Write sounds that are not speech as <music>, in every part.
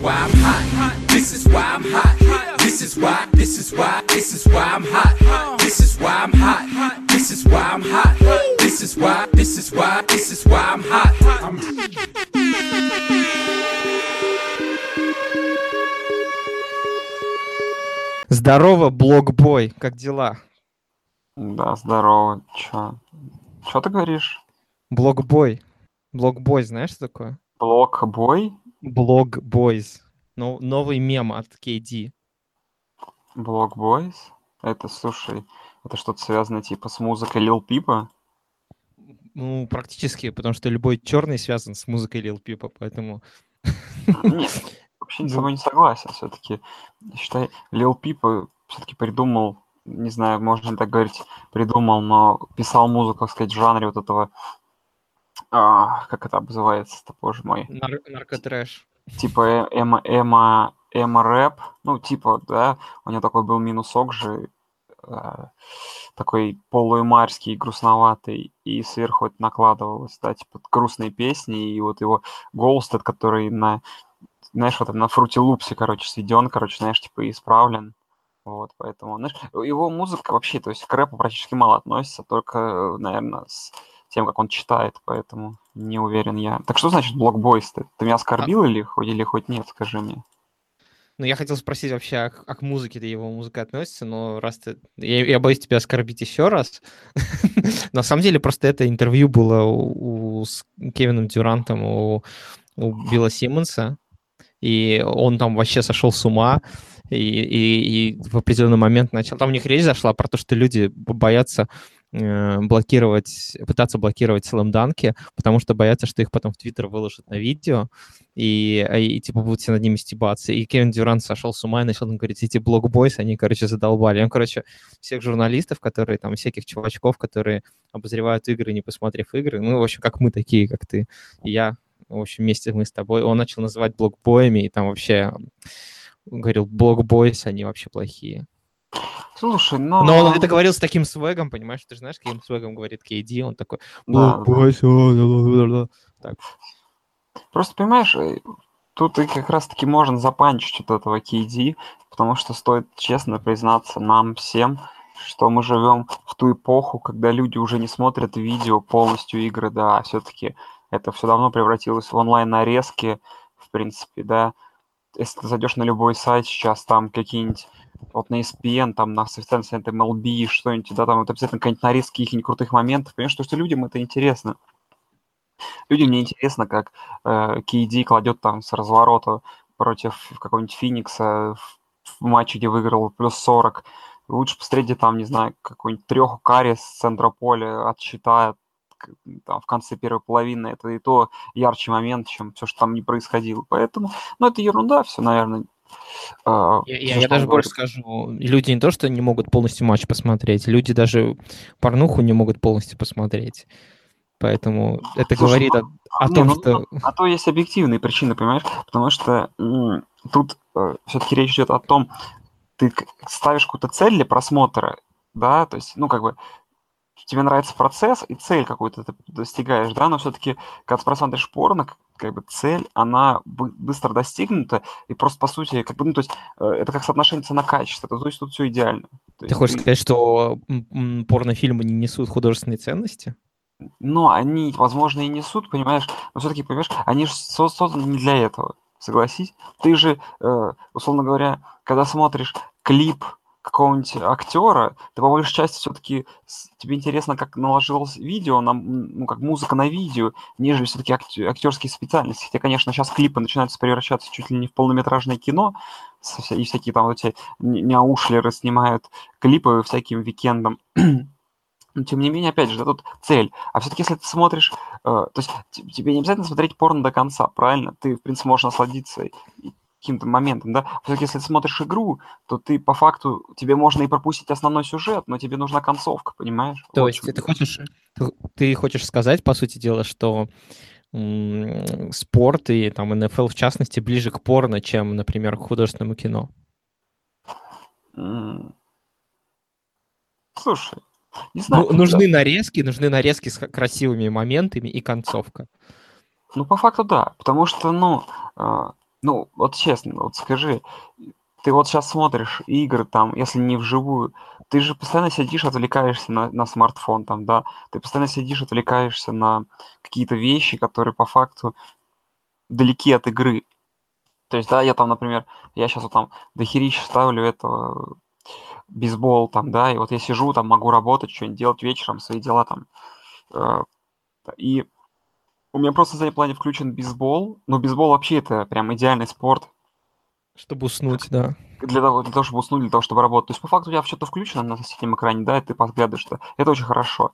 why I'm hot. This is why I'm hot. This is why, this is why, this is why I'm hot. This is why I'm hot. This is why I'm hot. This is why, this is why, this is why I'm hot. I'm Здорово, блокбой, как дела? Да, здорово. Чё? Чё ты говоришь? Блокбой. Блокбой, знаешь, что такое? Блок-бой? Блокбойз. Ну, новый мем от KD. Блок-бойс? Это, слушай, это что-то связано типа с музыкой Лил Пипа? Ну, практически, потому что любой черный связан с музыкой Lil Пипа, поэтому... Нет, вообще <laughs> с тобой не согласен. Все-таки, считай, Лил Пипа все-таки придумал, не знаю, можно так говорить, придумал, но писал музыку, так сказать, в жанре вот этого, а, как это обзывается-то, боже мой, Нар- наркотрэш. типа э- эмо, эмо, эмо рэп, ну, типа, да, у него такой был минусок же, э, такой полуэмарский, грустноватый, и сверху это накладывалось, да, типа грустные песни, и вот его голос, тот, который на, знаешь, вот на фрути лупсе, короче, сведен, короче, знаешь, типа исправлен, вот, поэтому, знаешь, его музыка вообще, то есть к рэпу практически мало относится, только, наверное, с тем, как он читает, поэтому не уверен я. Так что значит блокбойс? Ты, ты меня оскорбил или, хоть, или хоть нет, скажи мне. Ну, я хотел спросить вообще, а к, а к музыке-то его музыка относится, но раз ты... Я, я боюсь тебя оскорбить еще раз. <laughs> На самом деле, просто это интервью было у, у- с Кевином Дюрантом у, у Билла Симмонса, и он там вообще сошел с ума, и, и- и в определенный момент начал... Там у них речь зашла про то, что люди боятся блокировать, пытаться блокировать слэмданки, потому что боятся, что их потом в Твиттер выложат на видео, и, а, и, типа будут все над ними стебаться. И Кевин Дюрант сошел с ума и начал говорить, эти блокбойс, они, короче, задолбали. Он, короче, всех журналистов, которые там, всяких чувачков, которые обозревают игры, не посмотрев игры, ну, в общем, как мы такие, как ты и я, в общем, вместе мы с тобой, он начал называть blog boy ями, и там вообще говорил, blog boys, они вообще плохие. Слушай, ну... Но он это говорил с таким swag ом, понимаешь? Ты же знаешь, каким swag ом говорит KD, он такой, Да, да. blog boys, о, да-да-да-да». так. Просто, понимаешь, э, тут и как раз-таки можно запанчить вот этого KD, потому что стоит честно признаться нам всем, что мы живем в ту эпоху, когда люди уже не смотрят видео полностью игры, да, все-таки это все давно превратилось в онлайн-нарезки, в принципе, да. Если ты зайдешь на любой сайт сейчас, там какие-нибудь вот на ESPN, там на официальном сайте MLB, что-нибудь, да, там вот обязательно какие-нибудь нарезки каких-нибудь крутых моментов, понимаешь, то, что людям это интересно. Людям не интересно, как э, KD кладет там с разворота против какого-нибудь Феникса в, матче, где выиграл плюс 40. Лучше посмотреть, где там, не знаю, какой-нибудь трех карри с центра поля к- там, в конце первой половины. Это и то ярче момент, чем все, что там не происходило. Поэтому, ну, это ерунда все, наверное. Э, Я, я- я даже больше скажу, люди не то, что не могут полностью матч посмотреть, люди даже порнуху не могут полностью посмотреть. Поэтому это Слушай, говорит о, о Не, том, ну, что... А то есть объективные причины, понимаешь? Потому что м, тут все-таки речь идет о том, ты ставишь какую-то цель для просмотра, да, то есть, ну, как бы, тебе нравится процесс и цель какую-то ты достигаешь, да, но все-таки, когда ты просматриваешь порно, как бы цель, она бы- быстро достигнута, и просто, по сути, как бы, ну, то есть, э, это как соотношение цена-качество, то есть тут все идеально. То Ты есть хочешь сказать, что порнофильмы не несут художественной ценности? Но они, возможно, и несут, понимаешь, но все-таки, понимаешь, они же со- созданы не для этого, согласись. Ты же, э, условно говоря, когда смотришь клип какого-нибудь актера, ты по большей части все-таки тебе интересно, как наложилось видео, на, ну, как музыка на видео, нежели все-таки актерские специальности. Хотя, конечно, сейчас клипы начинаются превращаться чуть ли не в полнометражное кино, и всякие там эти няушлеры снимают клипы всяким викендом. <clears throat> Но тем не менее, опять же, да, тут цель. А все-таки, если ты смотришь, э, то есть те- тебе не обязательно смотреть порно до конца, правильно? Ты, в принципе, можешь насладиться каким-то моментом, да? Все-таки, если ты смотришь игру, то ты по факту, тебе можно и пропустить основной сюжет, но тебе нужна концовка, понимаешь? То Вот есть ты хочешь, ты, хочешь сказать, по сути дела, что м, спорт и там НФЛ в частности ближе к порно, чем, например, к художественному кино? М. Слушай, не Ну, знаю. нужны нарезки, нужны нарезки с красивыми моментами и концовка. Ну, по факту, да. Потому что, ну, э, Ну, вот честно, вот скажи, ты вот сейчас смотришь игры там, если не вживую, ты же постоянно сидишь, отвлекаешься на, на смартфон там, да, ты постоянно сидишь, отвлекаешься на какие-то вещи, которые по факту далеки от игры. То есть, да, я там, например, я сейчас вот там дохерища ставлю этого бейсбол там, да, и вот я сижу там, могу работать, что-нибудь делать вечером, свои дела там. Э, и у меня просто в заднем плане включен бейсбол, но бейсбол вообще это прям идеальный спорт. Чтобы уснуть, да. Для того, для того, чтобы уснуть, для того, чтобы работать. То есть, по факту, у тебя что-то включено на соседнем экране, да, и ты подглядываешь, что это очень хорошо.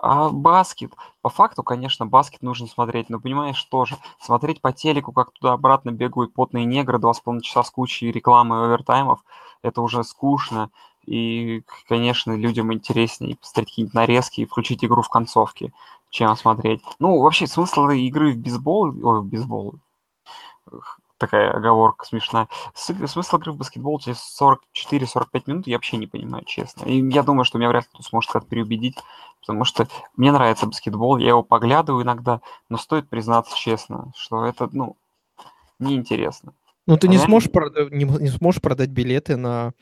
А баскет, по факту, конечно, баскет нужно смотреть, но понимаешь, тоже смотреть по телеку, как туда-обратно бегают потные негры, два с половиной часа с кучей рекламы и овертаймов, это уже скучно, и, конечно, людям интереснее посмотреть какие-нибудь нарезки и включить игру в концовке, чем смотреть. Ну, вообще, смысл игры в бейсбол, ой, в бейсбол, такая оговорка смешная. Смысл игры в баскетбол через 44-45 минут я вообще не понимаю, честно. И я думаю, что меня вряд ли кто сможет как-то переубедить, потому что мне нравится баскетбол, я его поглядываю иногда, но стоит признаться честно, что это, ну, неинтересно. Ну, ты не сможешь, прода- не, не сможешь продать билеты на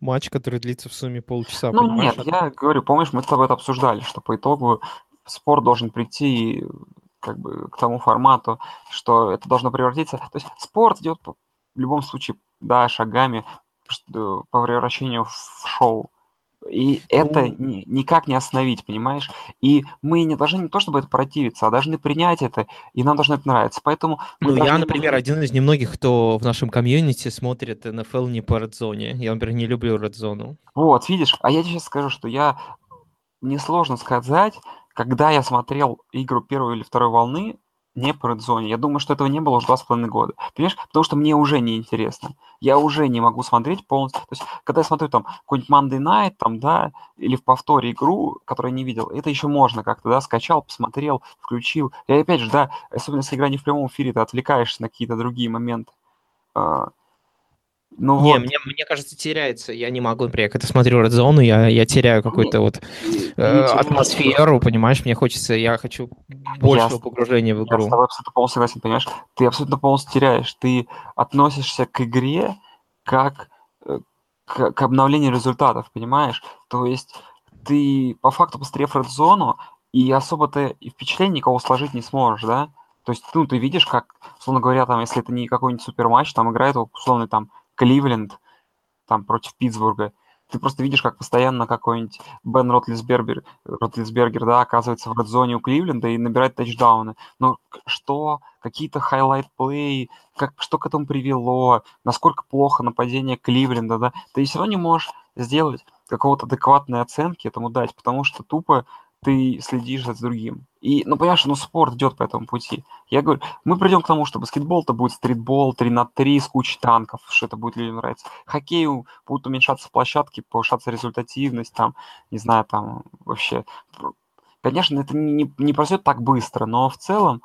матч, который длится в сумме полчаса, Ну, понимаешь? нет, я говорю, помнишь, мы с тобой это обсуждали, что по итогу спор должен прийти как бы к тому формату, что это должно превратиться... То есть спорт идет в любом случае, да, шагами по превращению в шоу. И это Ну, ни- никак не остановить, понимаешь? И мы не должны не то чтобы это противиться, а должны принять это, и нам должно это нравиться. Поэтому Ну, я, должны- например, один из немногих, кто в нашем комьюнити смотрит НФЛ не по редзоне. Я, например, не люблю редзону. Вот, видишь, а я тебе сейчас скажу, что я... Мне сложно сказать, когда я смотрел игру первой или второй волны, не по редзоне. Я думаю, что этого не было уже два с половиной года. Понимаешь? Потому что мне уже не интересно. Я уже не могу смотреть полностью. То есть, когда я смотрю там какой-нибудь Monday Night, там, да, или в повторе игру, которую я не видел, это еще можно как-то, да, скачал, посмотрел, включил. И опять же, да, особенно если игра не в прямом эфире, ты отвлекаешься на какие-то другие моменты. Ну Не, вот. мне, мне кажется, теряется. Я не могу, например, когда смотрю редзону, я, я теряю какую-то вот э, атмосферу, понимаешь? Мне хочется, я хочу большего погружения в Я с игру. тобой абсолютно полностью согласен, понимаешь? Ты абсолютно полностью теряешь. Ты относишься к игре как э, к, к обновлению результатов, понимаешь? То есть ты по факту посмотрев Red зону и особо ты и впечатление никого сложить не сможешь, да? То есть, ну, ты видишь, как, условно говоря, там, если это не какой-нибудь суперматч, там играет, условно, там, Кливленд, там, против Питтсбурга, ты просто видишь, как постоянно какой-нибудь Бен Ротлисбергер, Ротлисбергер, да, оказывается в редзоне у Кливленда и набирает тачдауны. Но что, какие-то хайлайт-плей, как, что к этому привело, насколько плохо нападение Кливленда, да, ты все равно не можешь сделать какого-то адекватной оценки этому дать, потому что тупо ты следишь за другим. И, ну, понимаешь, ну, спорт идет по этому пути. Я говорю, мы придем к тому, что баскетбол-то будет стритбол 3 на 3 с кучей танков, что это будет людям нравиться. Хоккею будут уменьшаться площадки, повышаться результативность, там, не знаю, там, вообще. Конечно, это не, не, произойдет так быстро, но в целом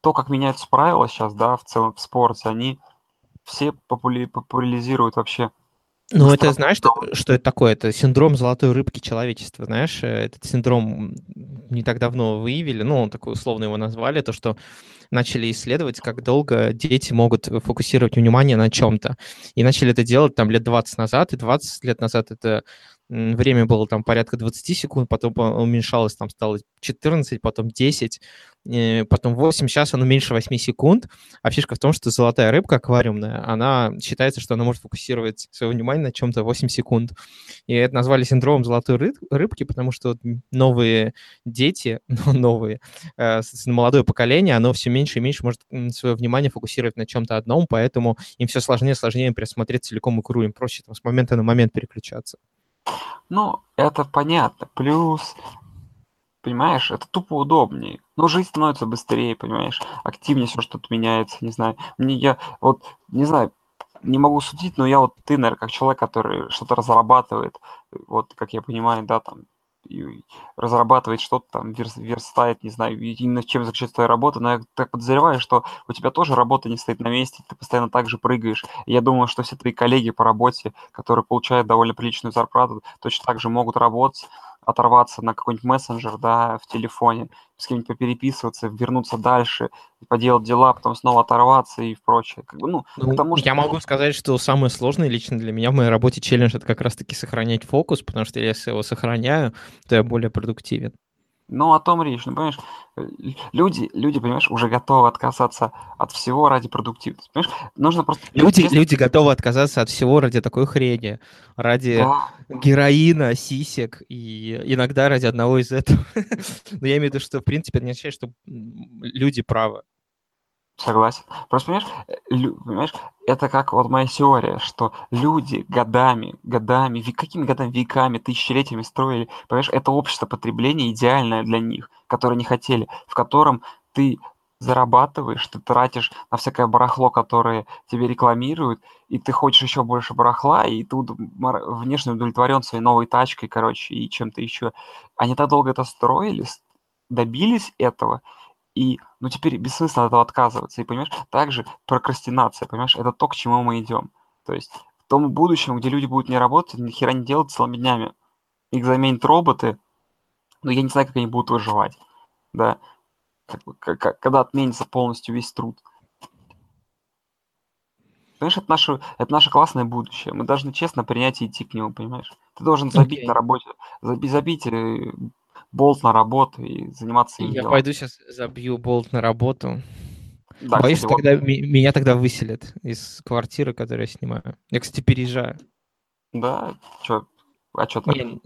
то, как меняются правила сейчас, да, в целом в спорте, они все попули- популяризируют вообще Ну, это знаешь, что, что это такое? Это синдром золотой рыбки человечества, знаешь? э, Этот синдром не так давно выявили, ну, он такой условно его назвали, то, что начали исследовать, как долго дети могут фокусировать внимание на чем-то. И начали это делать там лет 20 назад, и 20 лет назад это время было там порядка 20 секунд, потом по- уменьшалось, там стало 14, потом 10, э, потом 8, сейчас оно меньше 8 секунд, а фишка в том, что золотая рыбка аквариумная, она считается, что она может фокусировать свое внимание на чем-то 8 секунд. И это назвали синдромом золотой ры- рыбки, потому что новые дети, <laughs> ну, новые, э, соответственно, молодое поколение, оно все меньше и меньше может свое внимание фокусировать на чем-то одном, поэтому им все сложнее и сложнее пересмотреть целиком игру, им проще там, с момента на момент переключаться. Ну, это понятно. Плюс, понимаешь, это тупо удобнее. Но жизнь становится быстрее, понимаешь, активнее все что-то меняется, не знаю. Мне я вот, не знаю, не могу судить, но я вот ты, наверное, как человек, который что-то разрабатывает, вот, как я понимаю, да, там, и разрабатывает что-то там, верс- верстает, не знаю, именно чем заключается твоя работа, но я так подозреваю, что у тебя тоже работа не стоит на месте, ты постоянно так же прыгаешь. И я думаю, что все твои коллеги по работе, которые получают довольно приличную зарплату, точно так же могут работать, оторваться на какой-нибудь мессенджер, да, в телефоне, с кем-нибудь попереписываться, вернуться дальше, поделать дела, потом снова оторваться и прочее. Как бы, ну, ну, потому что... Я могу сказать, что самое сложное лично для меня в моей работе челлендж — это как раз-таки сохранять фокус, потому что если я его сохраняю, то я более продуктивен. Ну, о том речь. Ну, понимаешь, э, люди, люди, понимаешь, уже готовы отказаться от всего ради продуктивности. Понимаешь, нужно просто... Люди, честно... люди готовы отказаться от всего ради такой хрени. Ради да. героина, сисек и иногда ради одного из этого. <laughs> Но я имею в виду, что, в принципе, это не означает, что люди правы. Согласен. Просто, понимаешь, э, лю, понимаешь, это как вот моя теория, что люди годами, годами, век, какими годами, веками, тысячелетиями строили, понимаешь, это общество потребления идеальное для них, которое не хотели, в котором ты зарабатываешь, ты тратишь на всякое барахло, которое тебе рекламируют, и ты хочешь еще больше барахла, и тут внешне удовлетворен своей новой тачкой, короче, и чем-то еще. Они так долго это строили, добились этого, и, ну, теперь бессмысленно от этого отказываться. И, понимаешь, также прокрастинация, понимаешь, это то, к чему мы идем. То есть в том будущем, где люди будут не работать, ни хера не делать целыми днями. Их заменят роботы, но я не знаю, как они будут выживать. Да. Как как, когда отменится полностью весь труд. Понимаешь, это наше, это наше классное будущее. Мы должны честно принять и идти к нему, понимаешь? Ты должен забить okay. на работе, забить, забить э, болт на работу и заниматься им Я делом. пойду сейчас забью болт на работу. Да, Боюсь, кстати, тогда вот... меня тогда выселят из квартиры, которую я снимаю. Я, кстати, переезжаю. Да? Чё? А что так? Я...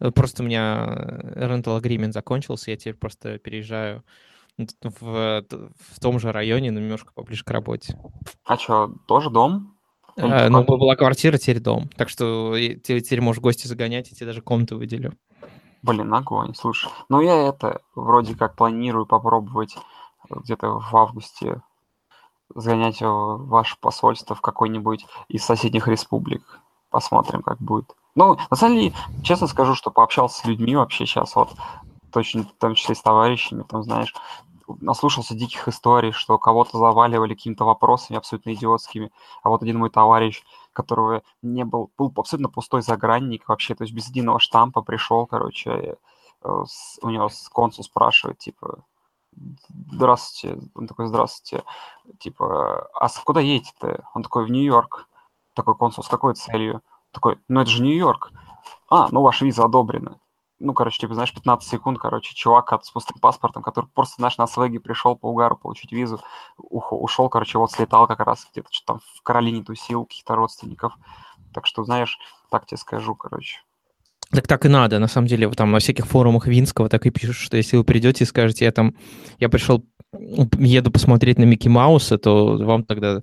Э, просто у меня rental agreement закончился, я теперь просто переезжаю в, в том же районе, но немножко поближе к работе. А что, тоже дом? А, ну, была квартира, теперь дом. Так что ты теперь можешь гости загонять, я тебе даже комнату выделю. Блин, огонь, слушай. Ну, я это вроде как планирую попробовать где-то в августе сгонять в ваше посольство в какой-нибудь из соседних республик. Посмотрим, как будет. Ну, на самом деле, честно скажу, что пообщался с людьми вообще сейчас, вот, точно, в том числе с товарищами, там, знаешь, наслушался диких историй, что кого-то заваливали какими-то вопросами абсолютно идиотскими, а вот один мой товарищ которого не был, был абсолютно пустой загранник вообще, то есть без единого штампа пришел, короче, э, у него консул спрашивает, типа, здравствуйте, он такой, здравствуйте, типа, а куда едете-то? Он такой, в Нью-Йорк. Такой консул, с какой целью? Такой, ну это же Нью-Йорк. А, ну ваша виза одобрена ну, короче, типа, знаешь, 15 секунд, короче, чувак с пустым паспортом, который просто, знаешь, на свеге пришел по угару получить визу, ушел, короче, вот слетал как раз где-то что там в Каролине тусил каких-то родственников. Так что, знаешь, так тебе скажу, короче. Так так и надо, на самом деле, там на всяких форумах Винского так и пишут, что если вы придете и скажете, я там, я пришел, еду посмотреть на Микки Мауса, то вам тогда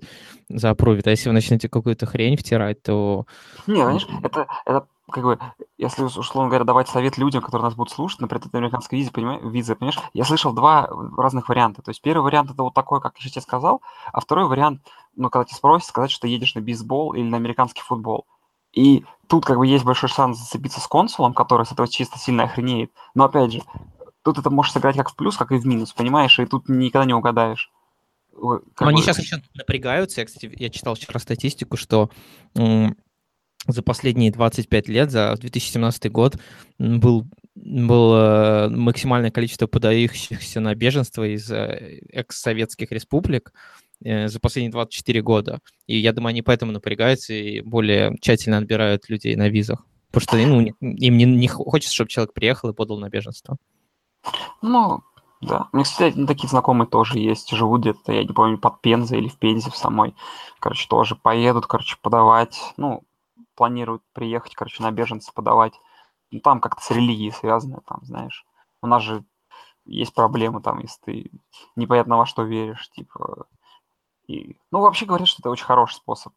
заапрувит. А если вы начнете какую-то хрень втирать, то... Не, знаешь, это, это как бы, если, условно говоря, давать совет людям, которые нас будут слушать, например, это американской визе, понимаешь, визы, понимаешь, я слышал два разных варианта. То есть первый вариант это вот такой, как я тебе сказал, а второй вариант, ну, когда тебя спросят, сказать, что ты едешь на бейсбол или на американский футбол. И тут как бы есть большой шанс зацепиться с консулом, который с этого чисто сильно охренеет. Но опять же, тут это может сыграть как в плюс, как и в минус, понимаешь, и тут никогда не угадаешь. Но бы... они сейчас еще напрягаются. Я, кстати, я читал вчера статистику, что за последние 25 лет, за 2017 год, был, было максимальное количество подающихся на беженство из э, экс-советских республик э, за последние 24 года. И я думаю, они поэтому напрягаются и более тщательно отбирают людей на визах. Потому что ну, им не, не хочется, чтобы человек приехал и подал на беженство. Ну, да. У меня, кстати, такие знакомые тоже есть, живут где-то, я не помню, под Пензой или в Пензе в самой. Короче, тоже поедут, короче, подавать. Ну, планируют приехать, короче, на беженца подавать. Ну, там как-то с религией связано, там, знаешь. У нас же есть проблемы там, если ты непонятно во что веришь, типа... И, ну, вообще говорят, что это очень хороший способ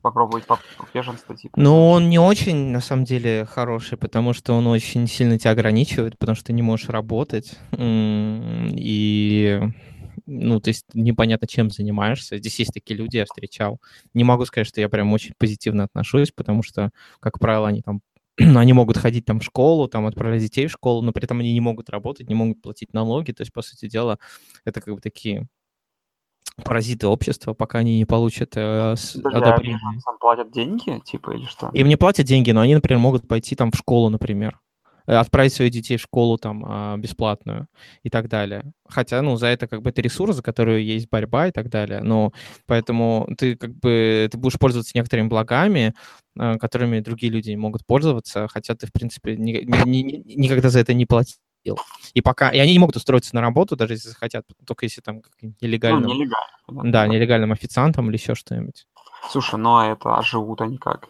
попробовать беженство. Типа. Ну, он не очень, на самом деле, хороший, потому что он очень сильно тебя ограничивает, потому что ты не можешь работать. И ну, то есть непонятно, чем занимаешься. Здесь есть такие люди, я встречал. Не могу сказать, что я прям очень позитивно отношусь, потому что, как правило, они там <clears throat> они могут ходить там в школу, там отправлять детей в школу, но при этом они не могут работать, не могут платить налоги. То есть, по сути дела, это как бы такие паразиты общества, пока они не получат э, одобрение. А платят деньги, типа, или что? Им не платят деньги, но они, например, могут пойти там в школу, например. Отправить своих детей в школу там а, бесплатную и так далее. Хотя, ну, за это как бы это ресурс, за который есть борьба и так далее. Но поэтому ты как бы ты будешь пользоваться некоторыми благами, а, которыми другие люди не могут пользоваться, хотя ты, в принципе, ни, ни, ни, никогда за это не платил. И пока и они не могут устроиться на работу, даже если захотят, только если там нелегальным, ну, нелегально, да, нелегальным официантом или еще что-нибудь. Слушай, ну а это, а живут они как?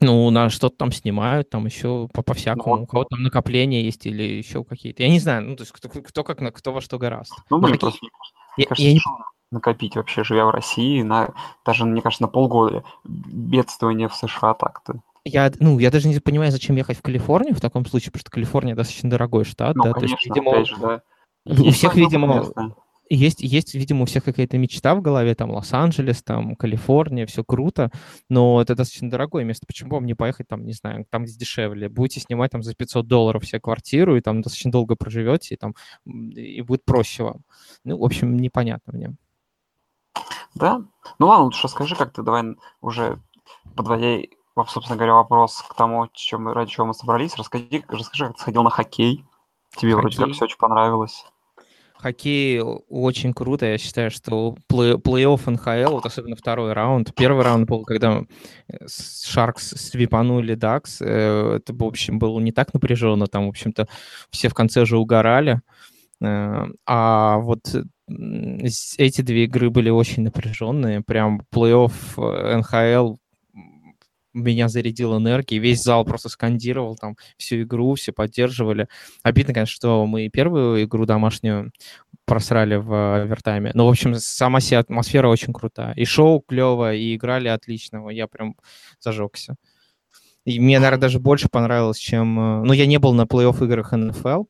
Ну, на что-то там снимают, там еще по, по всякому. Ну, У кого-то там накопления есть или еще какие-то. Я не знаю, ну, то есть кто, кто как на кто во что гораст. Ну, блин, просто, я, кажется, я не... накопить вообще, живя в России, на, даже, мне кажется, на полгода бедствования в США так-то. Я, ну, я даже не понимаю, зачем ехать в Калифорнию в таком случае, потому что Калифорния достаточно дорогой штат, ну, да, конечно, то есть, видимо, же, да. у всех, видимо, место есть, есть, видимо, у всех какая-то мечта в голове, там, Лос-Анджелес, там, Калифорния, все круто, но это достаточно дорогое место. Почему вам не поехать там, не знаю, там, где дешевле? Будете снимать там за 500 долларов себе квартиру, и там достаточно долго проживете, и там, и будет проще вам. Ну, в общем, непонятно мне. Да? Ну ладно, лучше скажи, как ты давай уже подводя, собственно говоря, вопрос к тому, чем, ради чего мы собрались. Расскажи, расскажи, как ты сходил на хоккей. Тебе хоккей. вроде как все очень понравилось. Хоккей очень круто. Я считаю, что плей- плей-офф НХЛ, вот особенно второй раунд. Первый раунд был, когда Шаркс свипанули Дакс. Э, это, в общем, было не так напряженно. Там, в общем-то, все в конце же угорали. Э, а вот эти две игры были очень напряженные. Прям плей-офф э, НХЛ меня зарядил энергией, весь зал просто скандировал там всю игру, все поддерживали. Обидно, конечно, что мы первую игру домашнюю просрали в овертайме. Но, в общем, сама себе атмосфера очень крутая. И шоу клево, и играли отлично. Я прям зажегся. И мне, наверное, даже больше понравилось, чем... Э, ну, я не был на плей-офф играх НФЛ.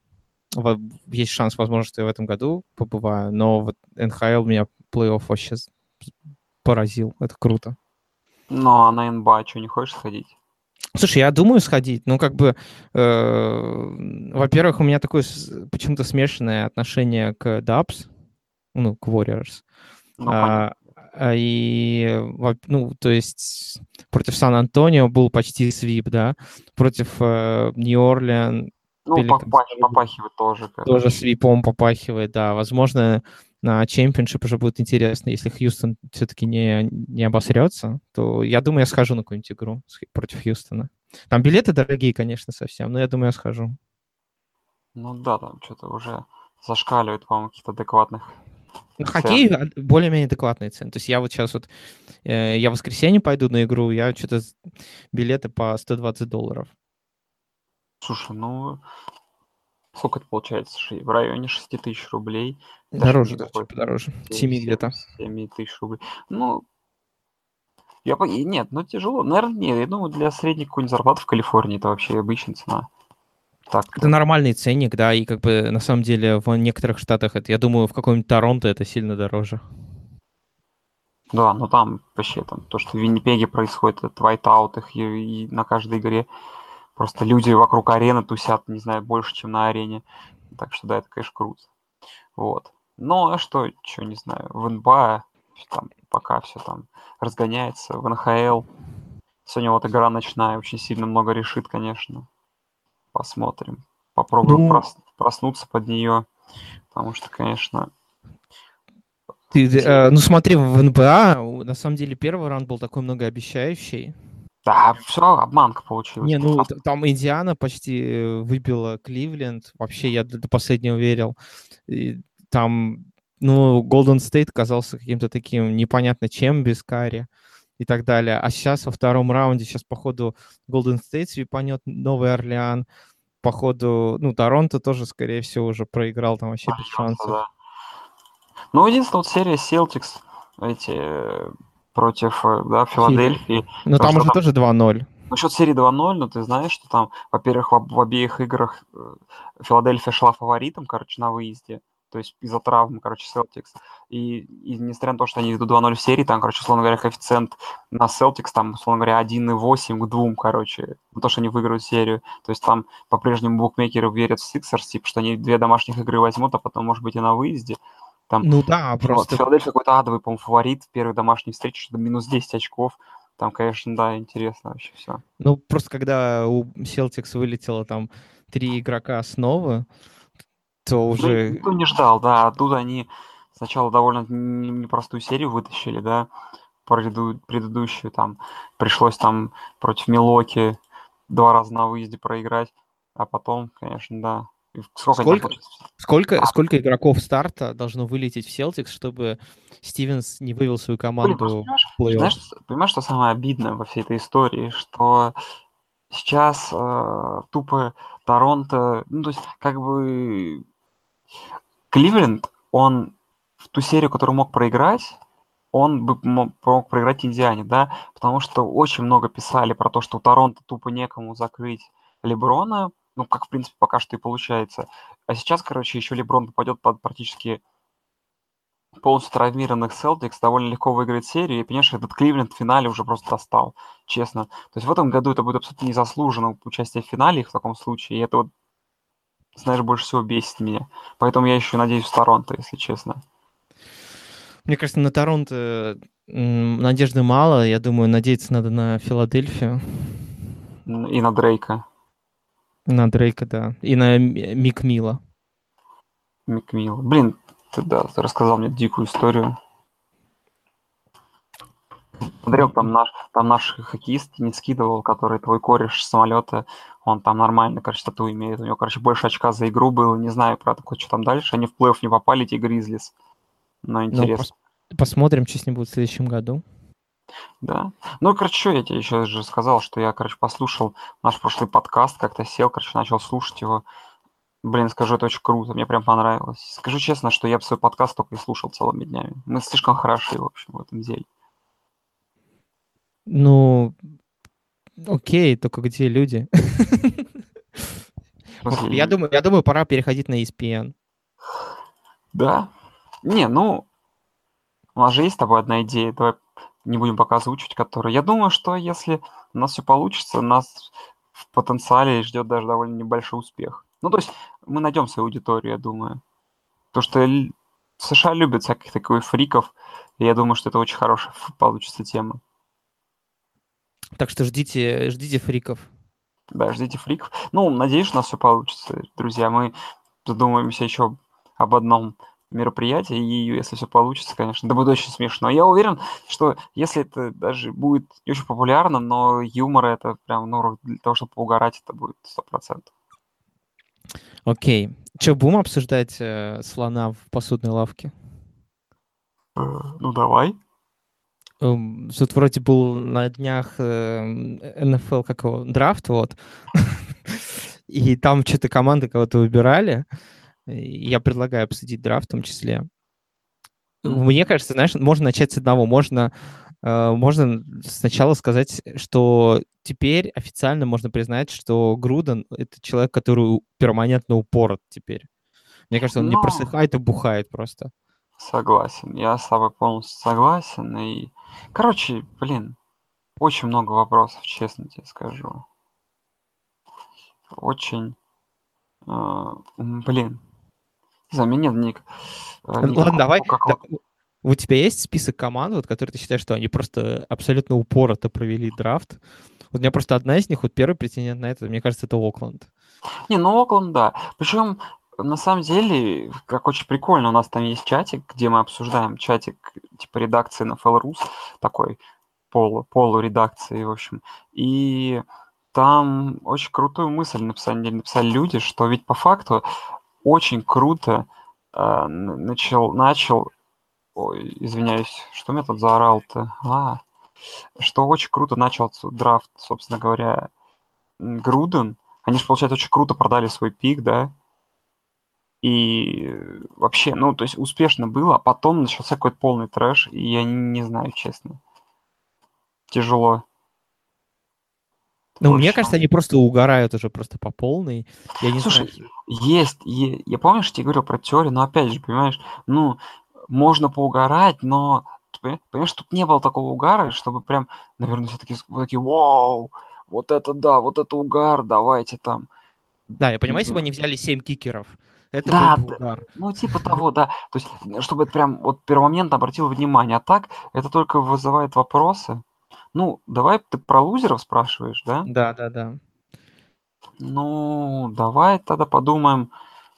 Есть шанс, возможно, что я в этом году побываю. Но вот НХЛ меня плей-офф вообще поразил. Это круто. Ну, а на НБА что, не хочешь сходить? Слушай, я думаю сходить. Ну, как бы, э, во-первых, у меня такое почему-то смешанное отношение к Dubs, ну, к Warriors. Ну, а, а, и, ну, то есть против Сан-Антонио был почти свип, да, против э, Нью-Орлеан ну, попах, попахивает тоже. Тоже свипом попахивает, да. Возможно, на чемпионшип уже будет интересно. Если Хьюстон все-таки не, не обосрется, то я думаю, я схожу на какую-нибудь игру против Хьюстона. Там билеты дорогие, конечно, совсем, но я думаю, я схожу. Ну да, там что-то уже зашкаливает, по-моему, каких-то адекватных ну, хоккей более-менее адекватные цены. То есть я вот сейчас вот, э, я в воскресенье пойду на игру, я что-то билеты по 120 долларов. Слушай, ну, сколько это получается? В районе 6 тысяч рублей. Дороже, да, типа дороже. 7 где-то. 7 тысяч рублей. Ну, я по... Нет, ну тяжело. Наверное, нет. Я думаю, для средней какой-нибудь зарплаты в Калифорнии это вообще обычная цена. Так. Это нормальный ценник, да, и как бы на самом деле в некоторых штатах это, я думаю, в каком-нибудь Торонто это сильно дороже. Да, но там вообще там то, что в Виннипеге происходит, это вайтаут их и, и на каждой игре Просто люди вокруг арены тусят, не знаю, больше, чем на арене. Так что да, это, конечно, круто. Вот. Ну, а что, что, не знаю, в НБА там пока все там разгоняется, в НХЛ. Сегодня вот игра ночная, очень сильно много решит, конечно. Посмотрим. Попробуем ну... прос, проснуться под нее. Потому что, конечно, ты, э, ну смотри, в НБА на самом деле первый раунд был такой многообещающий. Да, все, обманка получилась. Не, ну там Индиана почти э, выбила Кливленд. Вообще я до, последнего верил. И там, ну, Голден Стейт казался каким-то таким непонятно чем без Карри и так далее. А сейчас во втором раунде, сейчас, походу, Голден Стейт свипанет Новый Орлеан. Походу, ну, Торонто тоже, скорее всего, уже проиграл там вообще без шансов. Да. Ну, единственная вот серия Celtics, эти э, против э, да, Филадельфии. Ну там уже там... тоже 2-0. Насчет серии 2-0, но ты знаешь, что там, во-первых, в, в обеих играх э, Филадельфия шла фаворитом, короче, на выезде. То есть из-за травмы, короче, Celtics. И, и несмотря на то, что они идут 2-0 в серии, там, короче, условно говоря, коэффициент на Celtics, там, условно говоря, 1,8 к 2, короче, на то, что они выиграют серию. То есть там по-прежнему букмекеры верят в Sixers, типа, что они две домашних игры возьмут, а потом, может быть, и на выезде. Там, ну да, просто... Вот, Филадельфия какой-то адовый, по-моему, фаворит в первой домашней встрече, что-то минус 10 очков. Там, конечно, да, интересно вообще все. Ну, просто когда у Celtics вылетело там три игрока снова, то Ну, уже... никто не ждал, да. Оттуда они сначала довольно непростую серию вытащили, да, преду- предыдущую там. Пришлось там против Милоки два раза на выезде проиграть, а потом, конечно, да. Сколько, там Сколько? получается? Сколько, сколько игроков старта должно вылететь в Celtics, чтобы Стивенс не вывел свою Блин, команду понимаешь, в плей-офф? знаешь, понимаешь, что самое обидное во всей этой истории, что сейчас э, тупо Торонто, ну, то есть, как бы Кливленд, он в ту серию, которую мог проиграть, он бы мо- мог проиграть Индиане, да, потому что очень много писали про то, что у Торонто тупо некому закрыть Леброна, ну, как, в принципе, пока что и получается. А сейчас, короче, еще Леброн попадет под практически полностью травмированных Celtics, довольно легко выиграет серию, и, понимаешь, этот Кливленд в финале уже просто достал, честно. То есть в этом году это будет абсолютно незаслуженно участие в финале в таком случае, и это вот, знаешь, больше всего бесит меня. Поэтому я еще надеюсь в Торонто, если честно. Мне кажется, на Торонто надежды мало. Я думаю, надеяться надо на Филадельфию, И на Дрейка, на Дрейка, да, и на М- Мик Мила. Микмилла. Блин, ты, да, ты рассказал мне дикую историю. Смотрел, там наш, там наш хоккеист не скидывал, который твой кореш с самолета, он там нормально, короче, тату имеет. У него, короче, больше очка за игру было. Не знаю, про такое, что там дальше. Они в плей-офф не попали, эти Гризлис. Но Ну, интересно. пос- посмотрим, что с ним будет в следующем году. Да. Ну, короче, что я тебе еще же сказал, что я, короче, послушал наш прошлый подкаст, как-то сел, короче, начал слушать его. Блин, скажу, это очень круто, мне прям понравилось. Скажу честно, что я бы свой подкаст только и слушал целыми днями. Мы слишком хороши, в общем, в этом деле. Ну, окей, только где люди? Я думаю, я думаю, пора переходить на ESPN. Да. Не, ну, у нас же есть с тобой одна идея, давай не будем пока озвучивать, которую... Я думаю, что если у нас все получится, нас в потенциале ждет даже довольно небольшой успех. Ну, то есть мы найдем свою аудиторию, я думаю. Потому что США любят всяких таких фриков, и я думаю, что это очень хорошая получится тема. Так что ждите, ждите фриков. Да, ждите фриков. Ну, надеюсь, у нас все получится, друзья. Мы задумаемся еще об одном мероприятии, и если все получится, конечно, это будет очень смешно. Я уверен, что если это даже будет не очень популярно, но юмор это прям, ну, для того, чтобы поугарать, это будет сто процентов. Окей. Че, будем обсуждать э, слона в посудной лавке? Э, Ну, давай. Эм, Тут вроде был на днях э, НФЛ, как его, драфт, вот. <laughs> И там что-то команды кого-то выбирали. Я предлагаю обсудить драфт в том числе. Мне кажется, знаешь, можно начать с одного. Можно, э, можно сначала сказать, что теперь официально можно признать, что Груден — это человек, который перманентно упорот теперь. Мне кажется, он не Ну. просыхает и бухает просто. Согласен. Я с тобой полностью согласен. И, короче, блин, очень много вопросов, честно тебе скажу. Очень, э, блин, нет ник- э, Ладно, давай. да, у тебя есть список команд, вот, которые ты считаешь, что они просто абсолютно упорото провели драфт? Вот у меня просто одна из них, вот первый претендент на это, мне кажется, это Окленд. Не, ну Окленд, да. Причем, на самом деле, как очень прикольно, у нас там есть чатик, где мы обсуждаем чатик типа редакции на Рус, такой полу, полуредакции, в общем. И там очень крутую мысль написали, написали люди, что ведь по факту очень круто э, начал, начал, ой, извиняюсь, что меня тут заорал-то? А, что очень круто начал драфт, собственно говоря, Груден. Они же, получается, очень круто продали свой пик, да? И вообще, ну, то есть успешно было, а потом начался какой-то полный трэш, и я не, не знаю, честно. Тяжело. Ну, мне кажется, они просто угорают уже просто по полной. Я не Слушай, знаю. Есть, е- я помню, что я тебе говорил про теорию, но опять же, понимаешь, ну, можно поугарать, но, понимаешь, тут не было такого угара, чтобы прям, наверное, все такие, вот такие, вау, вот это да, вот это угар, давайте там. Да, я понимаю, если бы они взяли 7 кикеров, это Да, был бы угар. Ну, типа того, да. То есть, чтобы это прям вот первомоментно обратил внимание. А так, это только вызывает вопросы. Ну, давай ты про лузеров спрашиваешь, да? Да, да, да. Ну, давай тогда подумаем,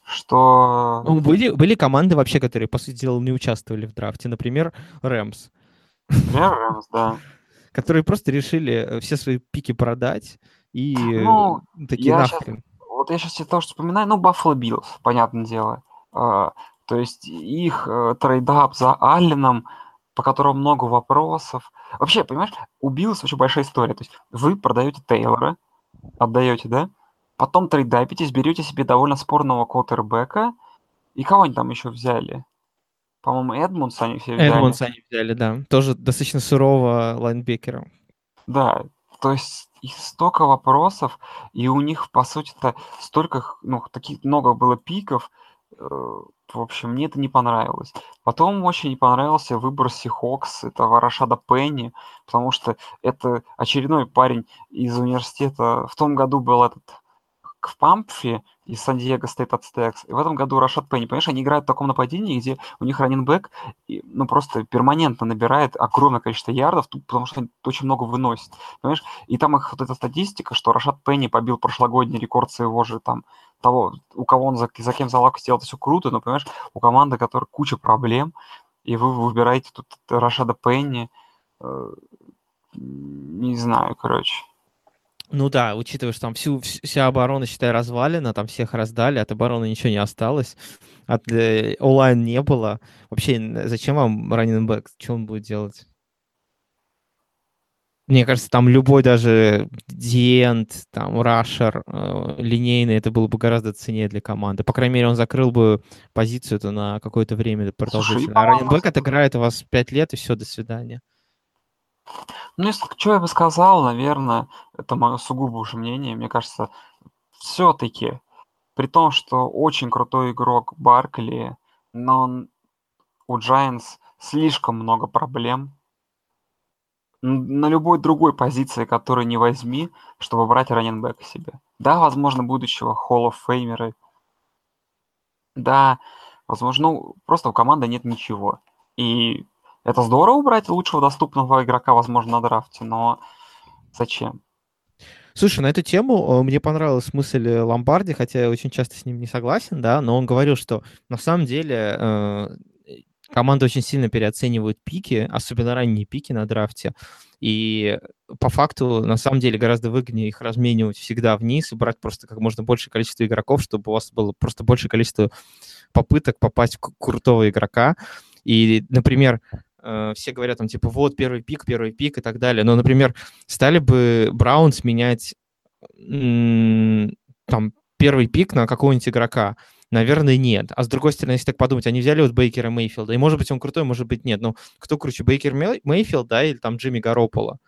что... Ну, были, были команды вообще, которые, по сути дела, не участвовали в драфте. Например, Рэмс. Например, Рэмс, да. <laughs> Которые просто решили э, все свои пики продать и Ну, такие я щас- нахрен. Вот я сейчас тебе тоже вспоминаю, ну, Баффало Биллс, понятное дело. А, то есть их э, trade up за Алленом, по которому много вопросов. Вообще, понимаешь, у Биллс очень большая история. То есть вы продаете Тейлора, отдаете, да? Потом trade up итесь, берете себе довольно спорного квотербека. И кого они там еще взяли? По-моему, Эдмундс они все взяли. Эдмонс они взяли, да. Тоже достаточно сурового лайнбекера. Да, то есть их столько вопросов, и у них, по сути-то, столько, ну, таких много было пиков. Э, В общем, мне это не понравилось. Потом очень не понравился выбор Сихокс, этого Рашада Пенни, потому что это очередной парень из университета. В том году был этот Памфри из Сан-Диего Стейт Ацтекс. И в этом году Рашад Пенни. Понимаешь, они играют в таком нападении, где у них running back и, ну, просто перманентно набирает огромное количество ярдов, потому что они очень много выносят. Понимаешь? И там их вот эта статистика, что Рашад Пенни побил прошлогодний рекорд своего же там того, у кого он за, за кем залак сделал, это все круто, но, понимаешь, у команды, которой куча проблем, и вы выбираете тут Рашада Пенни, э, не знаю, короче. Ну да, учитывая, что там всю, вс- вся оборона, считай, развалена, там всех раздали, от обороны ничего не осталось, от э, O-line не было. Вообще, зачем вам running back? Что он будет делать? Мне кажется, там любой даже D-end, там, rusher, э, линейный, это было бы гораздо ценнее для команды. По крайней мере, он закрыл бы позицию это на какое-то время продолжительное. А по-моему, running back отыграет у вас 5 лет, и все, до свидания. Ну, если что я бы сказал, наверное, это мое сугубо уже мнение, мне кажется, все-таки, при том, что очень крутой игрок Баркли, но он- у Giants слишком много проблем. На любой другой позиции, которую не возьми, чтобы брать раненбека себе. Да, возможно, будущего Hall of Famer. Да, возможно, ну, просто у команды нет ничего. И это здорово брать лучшего доступного игрока, возможно, на драфте, но зачем? Слушай, на эту тему э, мне понравилась мысль э, Ломбарди, хотя я очень часто с ним не согласен, да, но он говорил, что на самом деле э, команды очень сильно переоценивают пики, особенно ранние пики на драфте, и по факту на самом деле гораздо выгоднее их разменивать всегда вниз и брать просто как можно большее количество игроков, чтобы у вас было просто большее количество попыток попасть в крутого игрока. И, например, э, все говорят там типа вот первый пик, первый пик и так далее. Но, например, стали бы Браунс менять там первый пик на какого-нибудь игрока? Наверное, нет. А с другой стороны, если так подумать, они взяли вот Бейкера Мейфилда, и может быть он крутой, может быть нет. Но кто круче, Бейкер Мей- Мейфилд, да, или там Джимми Гарополо?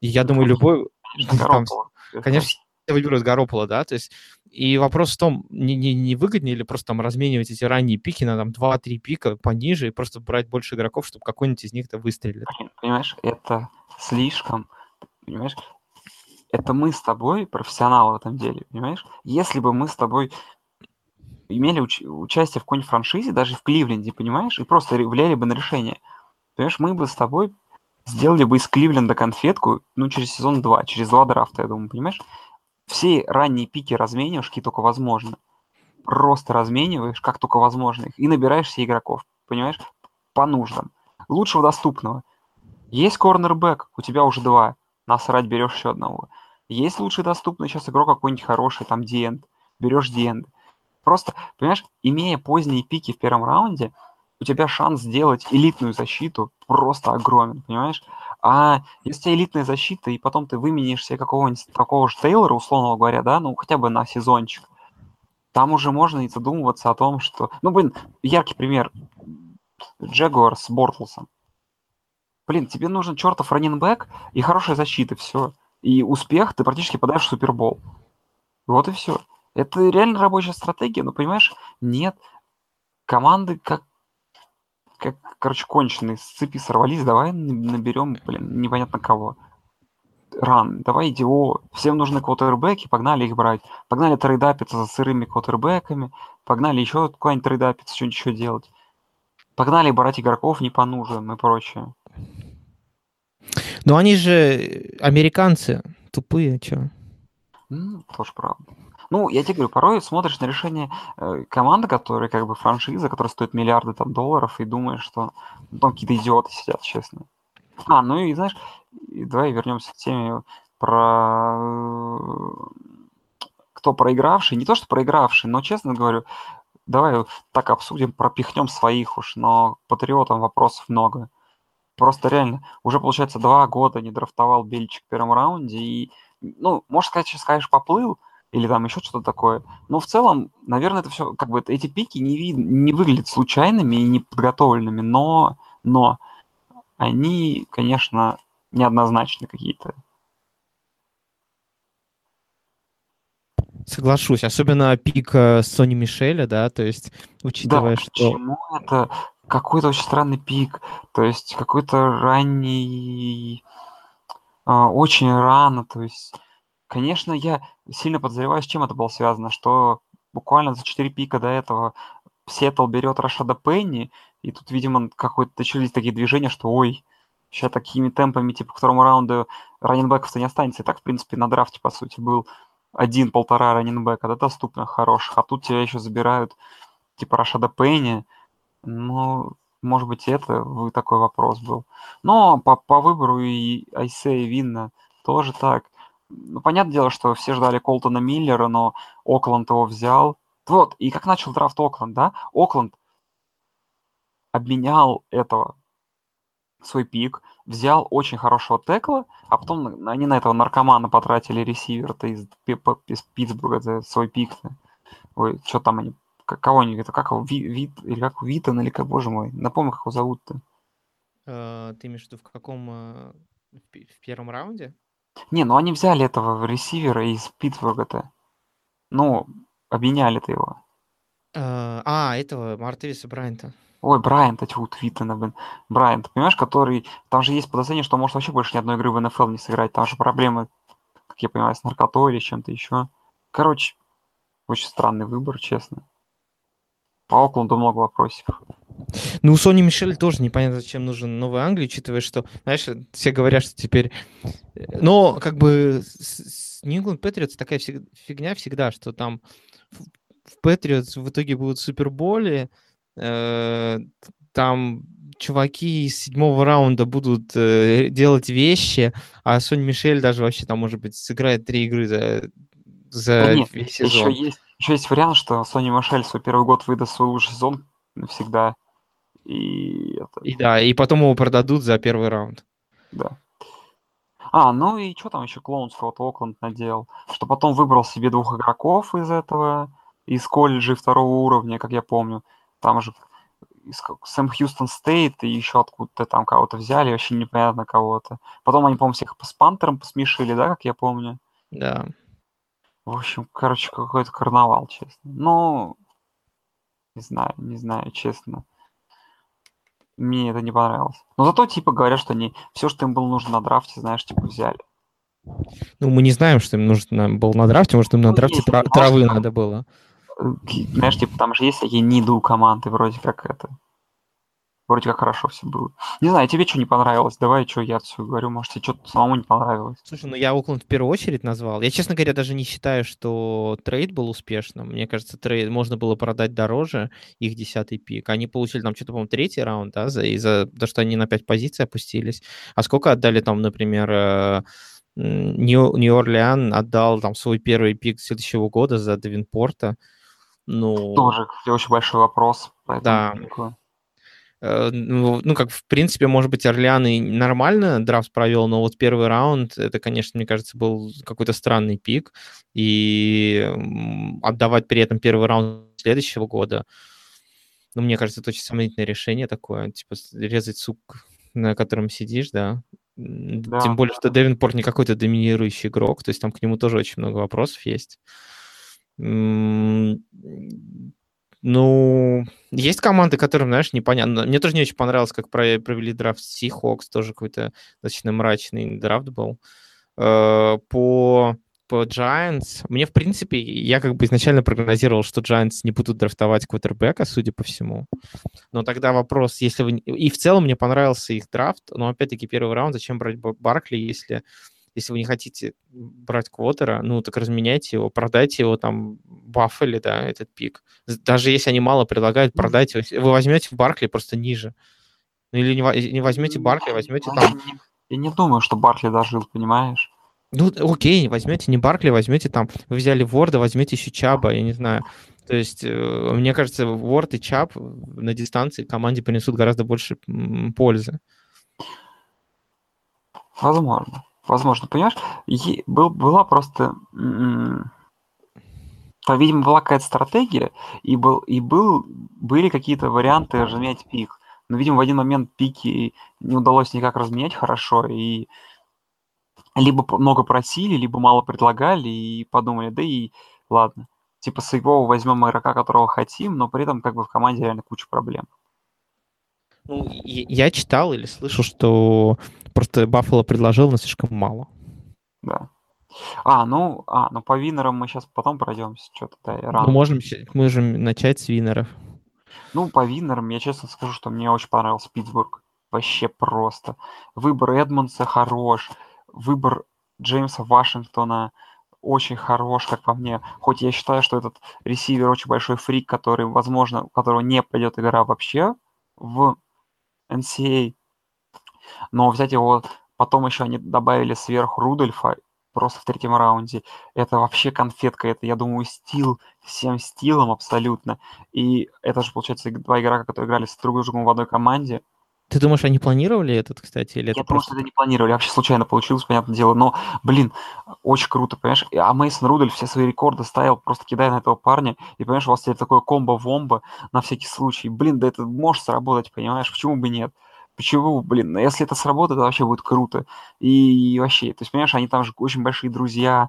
И я Ну, думаю, любой... <laughs> Конечно, там. Конечно, выберут Гарополо, да, то есть и вопрос в том, не, не, не выгоднее ли просто там разменивать эти ранние пики на там 2-3 пика пониже и просто брать больше игроков, чтобы какой-нибудь из них-то выстрелит. Блин, Понимаешь, это слишком, понимаешь, это мы с тобой профессионалы в этом деле, понимаешь? Если бы мы с тобой имели уч- участие в какой-нибудь франшизе, даже в Кливленде, понимаешь, и просто влияли бы на решение, понимаешь, мы бы с тобой сделали бы из Кливленда конфетку, ну, через сезон 2, через два драфта, я думаю, понимаешь? Все ранние пики размениваешь, какие только возможно. Просто размениваешь, как только возможно их, и набираешь себе игроков, понимаешь, по нуждам. Лучшего доступного. Есть корнербэк, у тебя уже два. Насрать, берешь еще одного. Есть лучший доступный сейчас игрок какой-нибудь хороший, там Диэнд. Берешь Диэнд. Просто, понимаешь, имея поздние пики в первом раунде, у тебя шанс сделать элитную защиту просто огромен, понимаешь? А если элитная защита, и потом ты выменишь себе какого-нибудь такого же Тейлора, условно говоря, да, ну хотя бы на сезончик, там уже можно и задумываться о том, что... Ну, блин, яркий пример. Джегуар с Бортлсом. Блин, тебе нужен чертов раненбэк и хорошая защита, все. И успех, ты практически подаешь в Супербол. Вот и все. Это реально рабочая стратегия, но понимаешь, нет. Команды как, как короче, конченые, с цепи сорвались, давай наберем, блин, непонятно кого. Ран, давай ИДО, всем нужны квотербеки, погнали их брать. Погнали трейдапиться за сырыми квотербеками, погнали еще куда-нибудь трейдапиться, что-нибудь еще делать. Погнали брать игроков не по нужным и прочее. Ну, они же американцы, тупые, чё? Ну, тоже правда. Ну, я тебе говорю, порой смотришь на решение э, команды, которые как бы франшиза, которая стоит миллиарды там долларов, и думаешь, что ну, там какие-то идиоты сидят, честно. А, ну и знаешь, давай вернемся к теме про кто проигравший. Не то, что проигравший, но, честно говорю, давай так обсудим, пропихнем своих уж, но патриотам вопросов много. Просто реально, уже, получается, два года не драфтовал Бельчик в первом раунде, и, ну, может сказать, сейчас, конечно, поплыл, или там еще что-то такое. Но в целом, наверное, это все, как бы, эти пики не, вид, не выглядят случайными и неподготовленными, но, но они, конечно, неоднозначны какие-то. Соглашусь, особенно пик э, Сони Мишеля, да, то есть, учитывая, да, что... почему это какой-то очень странный пик, то есть какой-то ранний, э, очень рано, то есть Конечно, я сильно подозреваю, с чем это было связано, что буквально за 4 пика до этого Сиэтл берет Рашада Пенни, и тут, видимо, какой-то начались такие движения, что ой, сейчас такими темпами, типа, к второму раунду раненбеков-то не останется. И так, в принципе, на драфте, по сути, был один-полтора раненбека, да, доступных, хороших, а тут тебя еще забирают, типа, Рашада Пенни. Ну, может быть, это такой вопрос был. Но по, по выбору и Айсе, и Винна тоже так. Ну, понятное дело, что все ждали Колтона Миллера, но Окленд его взял. Вот, и как начал драфт Окленд, да? Окленд обменял этого свой пик, взял очень хорошего текла, а потом они на этого наркомана потратили ресивер-то из, из Питтсбурга за свой пик. -то. Ой, что там они, кого они, это как его, Вит, или как Витон, или как, боже мой, напомню, как его зовут-то. Uh, ты имеешь в виду в каком, uh, в первом раунде? Не, ну они взяли этого ресивера из Питтсбурга-то. Ну, обменяли-то его. Э, а, этого Мартевиса Брайанта. Ой, Брайант, эти вот Твиттена, блин. Брайант, понимаешь, который... Там же есть подозрение, что может вообще больше ни одной игры в НФЛ не сыграть. Там же проблемы, как я понимаю, с наркотой или чем-то еще. Короче, очень странный выбор, честно. По Окленду много вопросов. Ну, у Сони Мишель тоже непонятно, зачем нужен Новый Англии, учитывая, что, знаешь, все говорят, что теперь... Э, но, как бы, с England Patriots такая фигня всегда, что там в Patriots в итоге будут суперболи, э, там чуваки из седьмого раунда будут э, делать вещи, а Сони Мишель даже вообще там, может быть, сыграет три игры за, за да нет, весь сезон. Еще есть, еще есть вариант, что Сони Мишель свой первый год выдаст свой лучший сезон навсегда, и, это... и да, и потом его продадут за первый раунд. Да. А, ну и что там еще клоунств вот Окленд наделал? Что потом выбрал себе двух игроков из этого, из колледжа второго уровня, как я помню. Там же из Сэм Хьюстон Стейт и еще откуда-то там кого-то взяли, вообще непонятно кого-то. Потом они, по-моему, всех с пантером посмешили, да, как я помню? Да. В общем, короче, какой-то карнавал, честно. Ну, не знаю, не знаю, честно мне это не понравилось. Но зато, типа, говорят, что они все, что им было нужно на драфте, знаешь, типа, взяли. Ну, мы не знаем, что им нужно было на драфте, может, им на ну, драфте есть, тра- травы надо было. Знаешь, типа, там же есть такие ниду команды, вроде как это. Вроде как хорошо все было. Не знаю, тебе что не понравилось? Давай, что я все говорю, может, тебе что-то самому не понравилось. Слушай, ну я Окленд в первую очередь назвал. Я, честно говоря, даже не считаю, что трейд был успешным. Мне кажется, трейд можно было продать дороже их десятый пик. Они получили там что-то, по-моему, третий раунд, да, за, из-за того, что они на пять позиций опустились. А сколько отдали там, например, э, Нью-Орлеан отдал там свой первый пик следующего года за Девинпорта. Ну... Тоже очень большой вопрос. Да. Э, ну, ну, как, в принципе, может быть, Орлеан и нормально драфт провел, но вот первый раунд, это, конечно, мне кажется, был какой-то странный пик, и отдавать при этом первый раунд следующего года, ну, мне кажется, это очень сомнительное решение такое, типа, резать сук, на котором сидишь, да, да. Тем более, что Девинпорт не какой-то доминирующий игрок, то есть там к нему тоже очень много вопросов есть. Ну, есть команды, которым, знаешь, непонятно. Мне тоже не очень понравилось, как провели драфт Seahawks, тоже какой-то достаточно мрачный драфт был. Э, по, типа Giants, мне, в принципе, я как бы изначально прогнозировал, что Giants не будут драфтовать квотербека, судя по всему. Но тогда вопрос, если вы... И в целом мне понравился их драфт, но опять-таки первый раунд, зачем брать Баркли, если если вы не хотите брать квотера, ну, так разменяйте его, продайте его там Баффали, да, этот пик. Даже если они мало предлагают, продайте его. Вы возьмете Баркли просто ниже. Ну, или не, не возьмете Баркли, возьмете там... Я не думаю, что Баркли дожил, понимаешь? Ну, окей, возьмете не Баркли, возьмете там, вы взяли Ворда, возьмете еще Чаба, я не знаю. То есть, э, мне кажется, Ворд и Чаб на дистанции команде принесут гораздо больше пользы. Возможно. Возможно, понимаешь? И был, была просто... Там, видимо, была какая-то стратегия, и, был, и был, были какие-то варианты разменять пик. Но, видимо, в один момент пики не удалось никак разменять хорошо, и либо много просили, либо мало предлагали, и подумали, да и ладно. Типа своего возьмем игрока, которого хотим, но при этом как бы в команде реально куча проблем. Ну, я читал или слышал, что просто Баффало предложил, но слишком мало. Да. А, ну, а, ну по винерам мы сейчас потом пройдемся, что-то да, рано. Мы можем, мы можем начать с винеров. Ну, по винерам я честно скажу, что мне очень понравился Питтсбург. Вообще просто. Выбор Эдмонса хорош, выбор Джеймса Вашингтона очень хорош, как по мне. Хоть я считаю, что этот ресивер очень большой фрик, который, возможно, у которого не пойдет игра вообще в NCA. Но взять его, потом еще они добавили сверху Рудольфа, просто в третьем раунде. Это вообще конфетка, это, я думаю, стил, всем стилом абсолютно. И это же, получается, два игрока, которые играли с друг другом в одной команде. Ты думаешь, они планировали этот, кстати, или Я это думаю, просто... что это не планировали, вообще случайно получилось, понятное дело, но, блин, очень круто, понимаешь? А Мейсон Рудель все свои рекорды ставил, просто кидая на этого парня, и, понимаешь, у вас теперь такое комбо-вомбо на всякий случай. Блин, да это может сработать, понимаешь? Почему бы нет? Почему, блин, если это сработает, это вообще будет круто. И, и вообще, то есть, понимаешь, они там же очень большие друзья,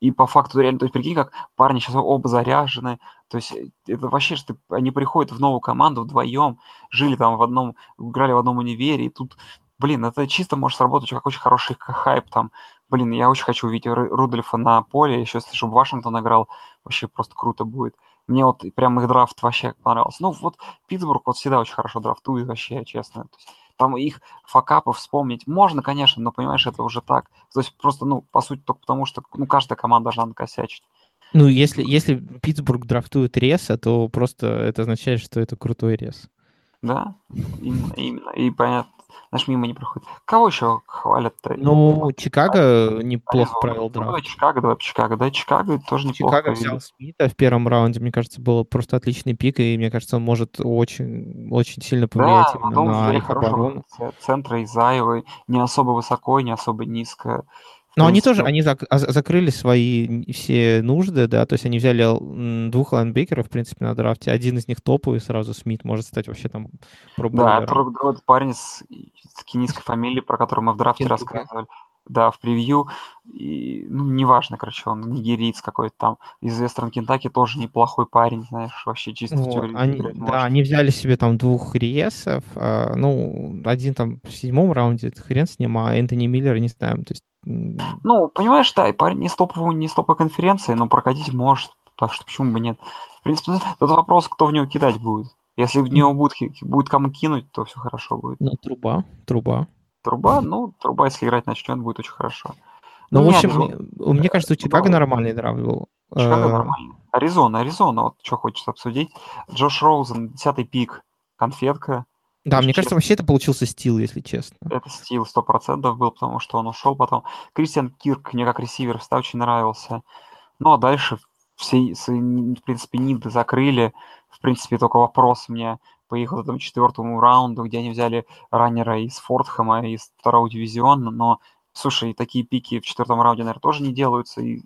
и по факту реально, то есть прикинь, как парни сейчас оба заряжены, то есть э, это вообще, что они приходят в новую команду вдвоем, жили там в одном, играли в одном универе, и тут, блин, это чисто может сработать как очень хороший хайп там. Блин, я очень хочу увидеть Рудольфа на поле, еще если чтобы Вашингтон играл, вообще просто круто будет. Мне вот прям их драфт вообще понравился. Ну вот Питтсбург вот всегда очень хорошо драфтует вообще, честно. То есть, там их факапы вспомнить можно, конечно, но, понимаешь, это уже так. То есть просто, ну, по сути, только потому, что ну, каждая команда должна накосячить. Ну, если, если Питтсбург драфтует Реса, то просто это означает, что это крутой Рес. Да, именно, именно. И понятно, наш мимо не проходит. Кого еще хвалят-то? Ну, Чикаго неплохо Аризона. провел драфт. Давай Чикаго, давай Чикаго. Да, Чикаго тоже неплохо. Чикаго взял Смита в первом раунде, мне кажется, было просто отличный пик, и мне кажется, он может очень, очень сильно повлиять да, именно на их оборону. Центра из Айвы не особо высоко, не особо низко. Но они тоже, они зак- а, закрыли свои все нужды, да, то есть они взяли двух лайнбекеров, в принципе, на драфте. Один из них топовый сразу, Смит, может стать вообще там Да, тот парень с, с кенийской фамилией, про которого мы в драфте Кентука. рассказывали. Да, в превью. И, ну, неважно, короче, он нигериец какой-то там. Из Вестерн Кентаки тоже неплохой парень, знаешь, вообще чисто вот, в теории. Они, да, может. они взяли себе там двух риесов. А, ну, один там в седьмом раунде, хрен с ним, а Энтони Миллер не знаем. То есть ну, понимаешь, да, и парень не стоповый, не стопой конференции, но прокатить может, так что почему бы нет. В принципе, тут вопрос, кто в него кидать будет. Если в него будет, будет кому кинуть, то все хорошо будет. Ну, труба, труба. Труба, ну, труба, если играть начнет, будет очень хорошо. Ну, ну в общем, мне, мне кажется, у Чикаго нормальный драфт был. Чикаго э, нормальный. Аризона, Аризона, вот что хочется обсудить. Джош Роузен, десятый пик, конфетка. Да, мне кажется, вообще это получился стил, если честно. Это стил, сто процентов был, потому что он ушел потом. Кристиан Кирк мне как ресивер всегда очень нравился. Ну, а дальше все, в принципе, ниды закрыли. В принципе, только вопрос мне по их вот этому четвертому раунду, где они взяли раннера из Фортхэма, из второго дивизиона, но, слушай, такие пики в четвертом раунде, наверное, тоже не делаются, и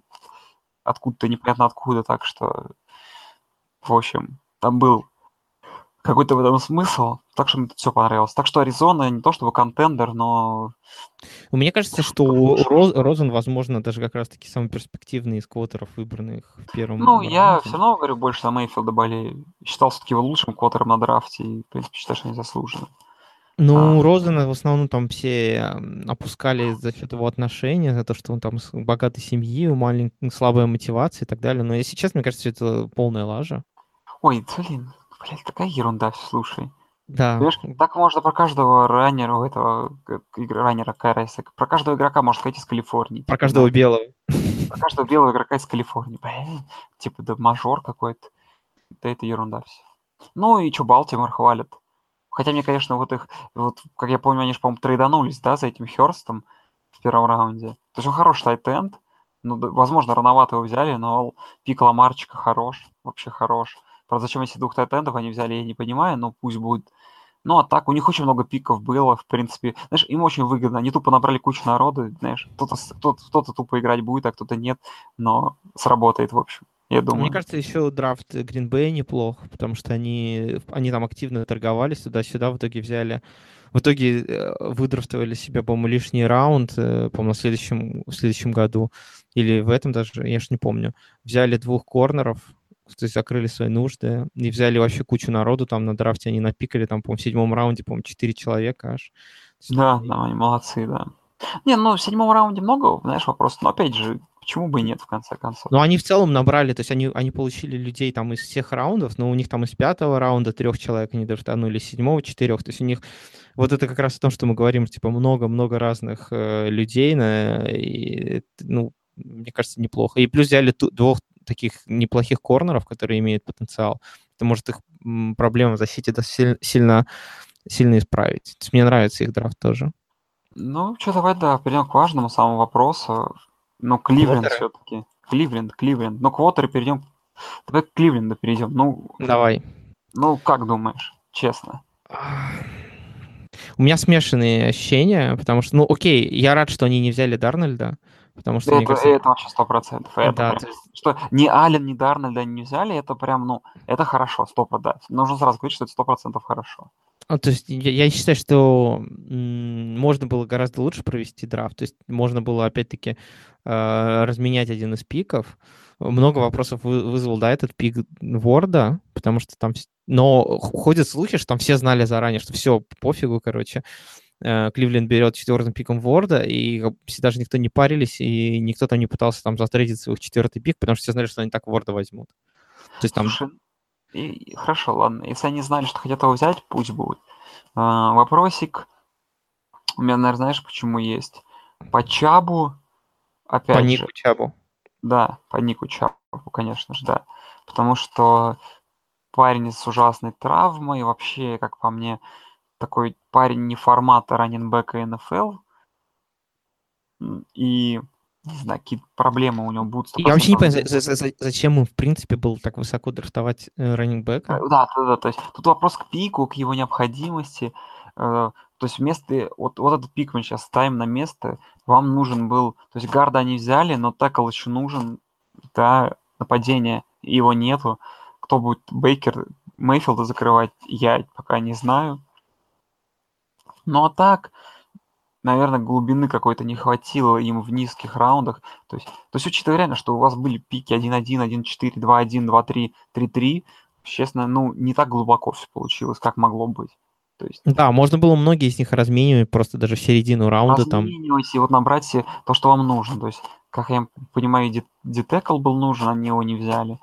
откуда-то непонятно откуда, так что, в общем, там был какой-то в этом смысл. Так что мне все понравилось. Так что Аризона не то чтобы контендер, но... Мне кажется, что Роз, Розен, возможно, даже как раз-таки самый перспективный из квотеров, выбранных в первом Ну, раунде. я все равно говорю больше за Мейфилда болею. Считал все-таки его лучшим квотером на драфте, и, в принципе, считаю, что они заслужены. Ну, А. Розена в основном там все опускали за счет его отношения, за то, что он там с богатой семьи, у маленькой слабая мотивация и так далее. Но если честно, мне кажется, это полная лажа. Ой, блин, блядь, такая ерунда, слушай. Да. Понимаешь, так можно про каждого раннера, у этого игр- раннера КРС, про каждого игрока можно сказать из Калифорнии. Про типа, каждого да, белого. про каждого белого игрока из Калифорнии. Блин, типа, да мажор какой-то. Да это ерунда все. Ну и что, Балтимор хвалят. Хотя мне, конечно, вот их, вот, как я помню, они же, по-моему, трейданулись, да, за этим Херстом в первом раунде. То есть он хороший тайтенд. Ну, возможно, рановато его взяли, но пик Ламарчика хорош, вообще хорош. Правда, зачем эти двух тайтендов они взяли, я не понимаю, но пусть будет. Ну, а так, у них очень много пиков было, в принципе. Знаешь, им очень выгодно. Они тупо набрали кучу народу, знаешь, кто-то, кто-то, кто-то тупо играть будет, а кто-то нет, но сработает, в общем, я думаю. Мне кажется, еще драфт Green Bay неплох, потому что они, они там активно торговались туда-сюда, в итоге взяли, в итоге э, выдрафтовали себе, по-моему, лишний раунд, э, по-моему, в следующем, в следующем году, или в этом даже, я ж не помню, взяли двух корнеров, то есть закрыли свои нужды, и взяли вообще кучу народу там на драфте, они напикали там, по-моему, в седьмом раунде, по-моему, четыре человека аж. Да, да, они молодцы, да. Не, ну, в седьмом раунде много, знаешь, вопросов, но опять же, почему бы и нет, в конце концов. Ну, они в целом набрали, то есть они, они получили людей там из всех раундов, но у них там из пятого раунда трех человек они драфтанули, из седьмого четырех. То есть у них вот это как раз о том, что мы говорим, типа много-много разных э, людей, на, и, ну, мне кажется, неплохо. И плюс взяли ту- двух таких неплохих корнеров, которые имеют потенциал. Это может их защите да, силь- сильно, сильно исправить. То есть мне нравится их драфт тоже. Ну, что, давай, да, перейдем к важному самому вопросу. Ну, Кливленд Квотеры? все-таки. Кливленд, Кливленд. Ну, квотеры перейдем. Давай к Кливленду перейдем. Ну, Давай. ну, как думаешь, честно? У меня смешанные ощущения, потому что, ну, окей, я рад, что они не взяли Дарнольда, потому что, Это, кажется, это вообще сто процентов. Да, прям- есть что ни Аллен, ни Дарнольда не взяли, это прям, ну, это хорошо, сто процентов. Нужно сразу говорить, что это сто процентов хорошо. Ну, то есть я, я считаю, что можно было гораздо лучше провести драфт. То есть можно было, опять-таки, э, разменять один из пиков. Много вопросов вы- вызвал, да, этот пик Ворда, потому что там... Но ходят слухи, что там все знали заранее, что все, пофигу, короче. Э, Кливленд берет четвертым пиком Ворда, и даже никто не парились, и никто там не пытался там затрейдить свой четвертый пик, потому что все знали, что они так Ворда возьмут. То есть там... И, и хорошо, ладно. Если они знали, что хотят его взять, пусть будет. А, вопросик. У меня, наверное, знаешь, почему есть? По Чабу, опять По же, Нику Чабу. да, по Нику Чабу, конечно же, да. Потому что парень с ужасной травмой, вообще, как по мне, такой парень не формата раненбека НФЛ. И, не знаю, какие проблемы у него будут. Я вообще не 100%. понимаю, за- за- за- зачем им, в принципе, было так высоко драфтовать э, раннингбека. Э, Да, да, да, то есть тут вопрос к пику, к его необходимости. э, То есть вместо, вот, вот этот пик мы сейчас ставим на место, вам нужен был, то есть гарда они взяли, но такл еще нужен, да, нападение, его нету. Кто будет Бейкер, Мейфилда закрывать, я пока не знаю. Ну а так, наверное, глубины какой-то не хватило им в низких раундах. То есть, то есть учитывая реально, что у вас были пики 1-1, 1-4, 2-1, 2-3, 3-3, честно, ну, не так глубоко все получилось, как могло быть. То есть Да, можно было многие из них разменивать просто даже в середину раунда там. разменивать и вот набрать себе то, что вам нужно. То есть, как я понимаю, детекл был нужен, они его не взяли.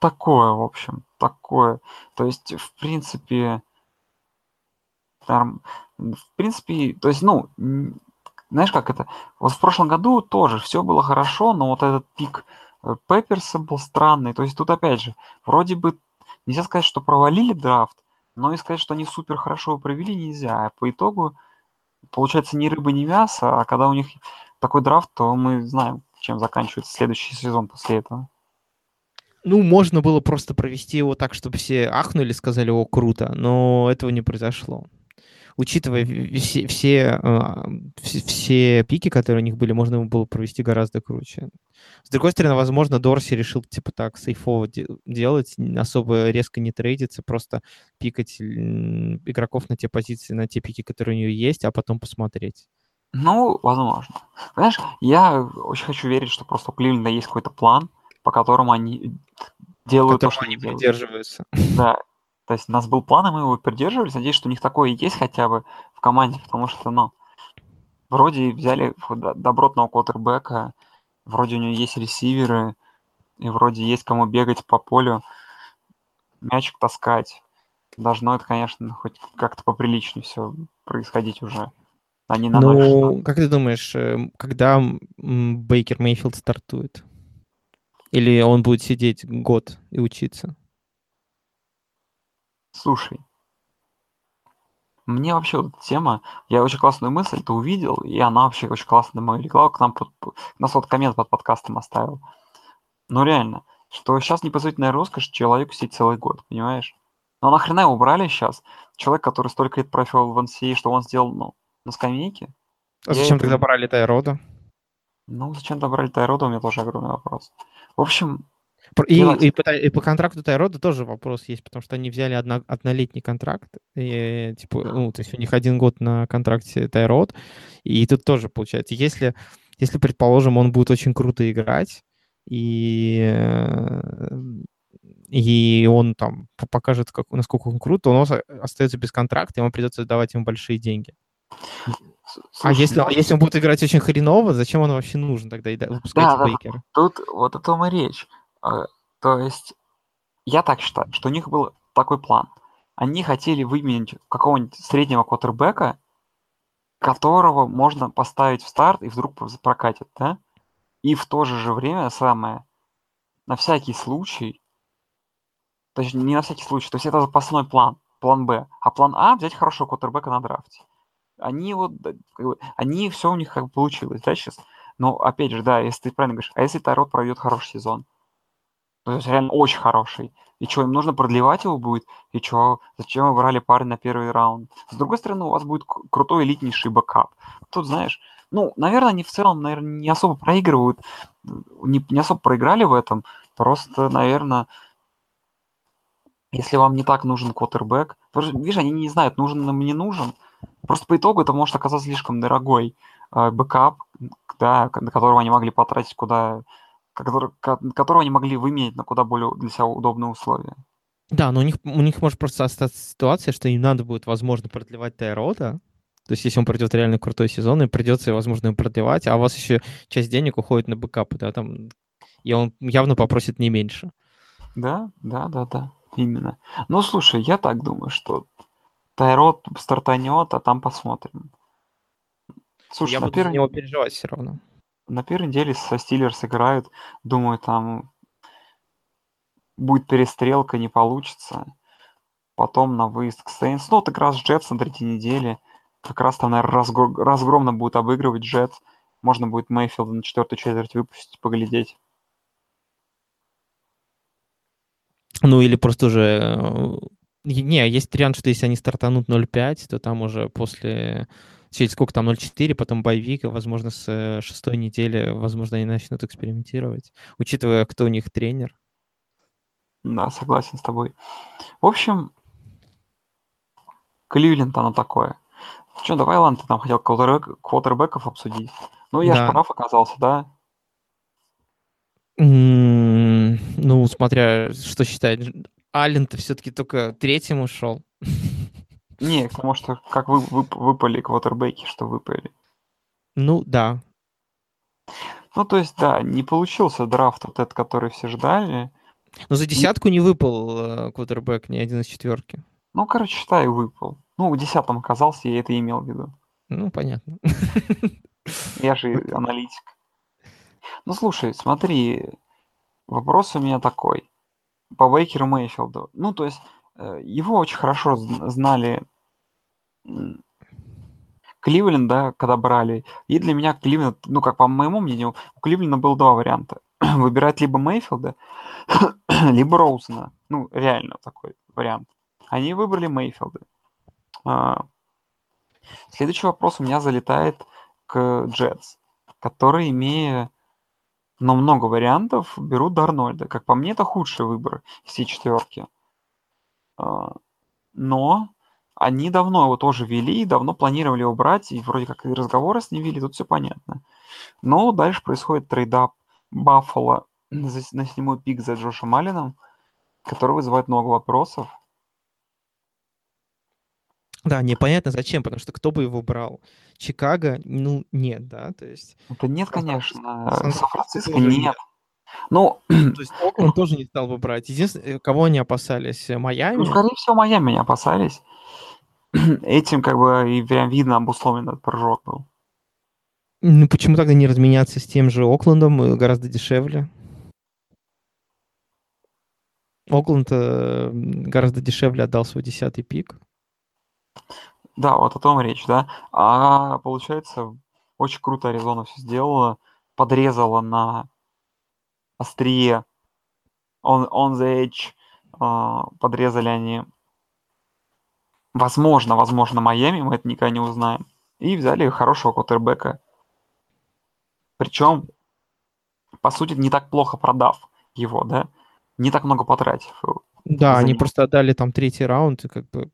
Такое, в общем, такое. То есть, в принципе, норм- в принципе, то есть, ну, знаешь, как это? Вот в прошлом году тоже все было хорошо, но вот этот пик э, Пепперса был странный. То есть тут опять же, вроде бы нельзя сказать, что провалили драфт, но и сказать, что они супер хорошо провели, нельзя. А по итогу получается ни рыба, ни мясо, а когда у них такой драфт, то мы знаем, чем заканчивается следующий сезон после этого. Ну, можно было просто провести его так, чтобы все ахнули, сказали, о, круто, но этого не произошло. Учитывая все, все, а, все, пики, которые у них были, можно было провести гораздо круче. С другой стороны, возможно, Дорси решил, типа, так, сейфово де- делать, особо резко не трейдиться, просто пикать игроков на те позиции, на те пики, которые у нее есть, а потом посмотреть. Ну, возможно. Знаешь, я очень хочу верить, что просто у Кливленда есть какой-то план, по которому они делают то, Которого что они делают. придерживаются. Да. То есть у нас был план, и мы его придерживались. Надеюсь, что у них такое и есть хотя бы в команде, потому что, ну, вроде взяли добротного квотербека, вроде у него есть ресиверы, и вроде есть кому бегать по полю, мячик таскать. Должно это, конечно, хоть как-то поприличнее все происходить уже. А не на ну, как ты думаешь, э, когда Бейкер Мейфилд стартует? Или он будет сидеть год и учиться? Слушай, мне вообще вот тема, я очень классную мысль это увидел, и она вообще очень классно на мою легла, к нам под, нас вот коммент под подкастом оставил. Ну реально, что сейчас непозволительная роскошь человеку сидеть целый год, понимаешь? Ну нахрена его убрали сейчас? Человек, который столько лет провел в NCAA, что он сделал, ну, на скамейке. А зачем это... тогда брали Тайрода? Ну, зачем тогда брали Тайрода, у меня тоже огромный вопрос. В общем, и, и, по, и по контракту Тайрода тоже вопрос есть, потому что они взяли одно, однолетний контракт, и, типа, ну, то есть у них один год на контракте Тайрод, и тут тоже получается, если, если, предположим, он будет очень круто играть, и, и он там покажет, как, насколько он крут, то он остается без контракта, ему придется давать ему большие деньги. А Слушай, а если, ну... если он будет играть очень хреново, зачем он вообще нужен тогда и выпускать да, Бейкера? Да, тут вот о том и речь. А, то есть я так считаю, что у них был такой план. Они хотели выменить какого-нибудь среднего квотербека, которого можно поставить в старт и вдруг прокатит, да? И в то же время самое, на всякий случай, то есть не на всякий случай, то есть это запасной план, план Б, а план А взять хорошего квотербека на драфте. Они вот, как бы, они все у них как бы получилось, да, сейчас. Но опять же, да, если ты правильно говоришь, а если Тарот пройдет хороший сезон, то есть реально очень хороший. И что, им нужно продлевать его будет? И что, зачем вы брали парень на первый раунд? С другой стороны, у вас будет крутой элитнейший backup. Тут, знаешь, ну, наверное, они в целом, наверное, не особо проигрывают, не, не особо проиграли в этом. Просто, наверное, если вам не так нужен квотербек, видишь, они не знают, нужен нам не нужен. Просто по итогу это может оказаться слишком дорогой э, backup, да, на которого они могли потратить куда которого они могли выменять на куда более для себя удобные условия. Да, но у них, у них может просто остаться ситуация, что им надо будет, возможно, продлевать Тайрота. То есть, если он пройдет реально крутой сезон, и придется, возможно, им продлевать, а у вас еще часть денег уходит на бэкапы, да, там, и он явно попросит не меньше. Да, да, да, да, именно. Ну, слушай, я так думаю, что Тайрот стартанет, а там посмотрим. Слушай, я буду первый... за него переживать все равно на первой неделе со Стиллерс играют. Думаю, там будет перестрелка, не получится. Потом на выезд к Сейнс. Ну, вот игра с Джетс на третьей неделе. Как раз там, наверное, разгр... разгромно будет обыгрывать Джетс. Можно будет Мейфилда на четвертую четверть выпустить, поглядеть. Ну, или просто уже... Э, не, есть вариант, что если они стартанут 0-5, то там уже после через сколько там, 0.4, потом боевик, возможно, с э, шестой недели, возможно, они начнут экспериментировать, учитывая, кто у них тренер. Да, согласен с тобой. В общем, Кливленд оно такое. Что, давай, ладно, ты там хотел квотербек, квотербеков обсудить. Ну, я да. же прав оказался, да? Mm, ну, смотря, что считать. Аллен-то все-таки только третьим ушел. Не, потому что как вы, вы, выпали квотербеки, что выпали. Ну, да. Ну, то есть, да, не получился драфт вот этот, который все ждали. Но за десятку не выпал э, квотербек, ни один из четверки. Ну, короче, считаю, выпал. Ну, в десятом оказался, я это имел в виду. Ну, понятно. <laughs> Я же аналитик. Ну, слушай, смотри, вопрос у меня такой. По Бейкеру Мейфилду. Ну, то есть, э, его очень хорошо знали Кливленд, да, когда брали. И для меня Кливленд, ну, как по моему мнению, у Кливленда было два варианта. <clears throat> Выбирать либо Мейфилда, <clears throat> либо Роузена. Ну, реально такой вариант. Они выбрали Мейфилда. А, следующий вопрос у меня залетает к Джетс, которые, имея но много вариантов, берут Дарнольда. Как по мне, это худший выбор всей четверки. А, но они давно его тоже вели, давно планировали его брать, и вроде как и разговоры с ним вели, тут все понятно. Но дальше происходит trade up Баффало на седьмой пик за Джошем Алленом, который вызывает много вопросов. Да, непонятно зачем, потому что кто бы его брал? Чикаго? Ну, нет, да, то есть... Это нет, Сан- конечно. Сан-Франциско нет. нет. Ну, То есть Окленд тоже не стал бы брать. Единственное, кого они опасались? Э, ну, Майами? скорее всего, Майами не опасались. <clears throat> Этим как бы и прям видно обусловлен этот прыжок был. Ну, почему тогда не разменяться с тем же Оклендом? э, Гораздо дешевле. Окленд э, гораздо дешевле отдал свой десятый пик. Да, вот о том речь, да. А получается, очень круто Аризона все сделала, подрезала на острие, on, on the edge, подрезали они, возможно, возможно, Майами, мы это никогда не узнаем, и взяли хорошего квотербека. Причем, по сути, не так плохо продав его, да, не так много потратив. Да, они него. просто отдали там третий раунд, и как бы...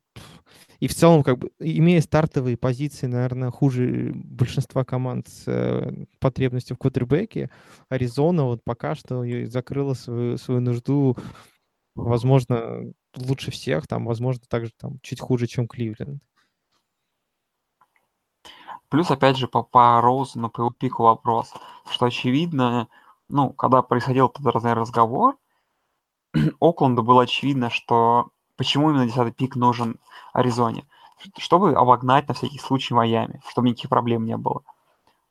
И в целом, как бы, имея стартовые позиции, наверное, хуже большинства команд с э, потребностью в квотербеке, Аризона вот пока что закрыла свою, свою нужду, возможно, лучше всех, там, возможно, также там чуть хуже, чем Кливленд. Плюс, опять же, по, по Роузу, по его пику вопрос, что очевидно, ну, когда происходил этот разговор, <clears throat> Окленду было очевидно, что почему именно 10 пик нужен Аризоне. Чтобы обогнать на всякий случай Майами, чтобы никаких проблем не было.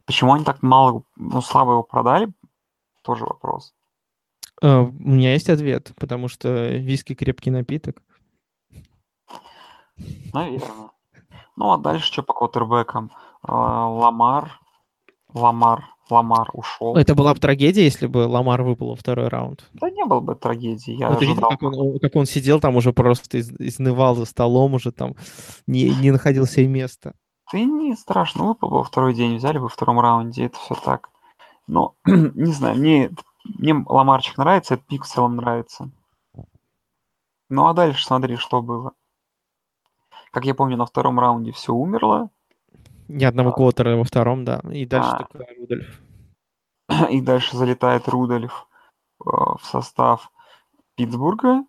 Почему они так мало, ну, слабо его продали, тоже вопрос. Э, У меня есть ответ, потому что виски крепкий напиток. Наверное. Ну, а дальше что по квотербекам? Э, Ламар, Ламар, Ламар ушел. Это была бы трагедия, если бы Ламар выпал во второй раунд. Да не было бы трагедии. Я Ну, ты видел, ожидал. как он, как он сидел там уже просто из- изнывал за столом, уже там не, не находил себе места. И не страшно, выпал бы во второй день, взяли бы во втором раунде, это все так. Но, <clears throat> не знаю, мне, мне Ламарчик нравится, этот пик в целом нравится. Ну а дальше смотри, что было. Как я помню, на втором раунде все умерло, Ни одного А. квотера во втором, да. И дальше А. только Рудольф. <clears throat> и дальше залетает Рудольф э, в состав Питтсбурга,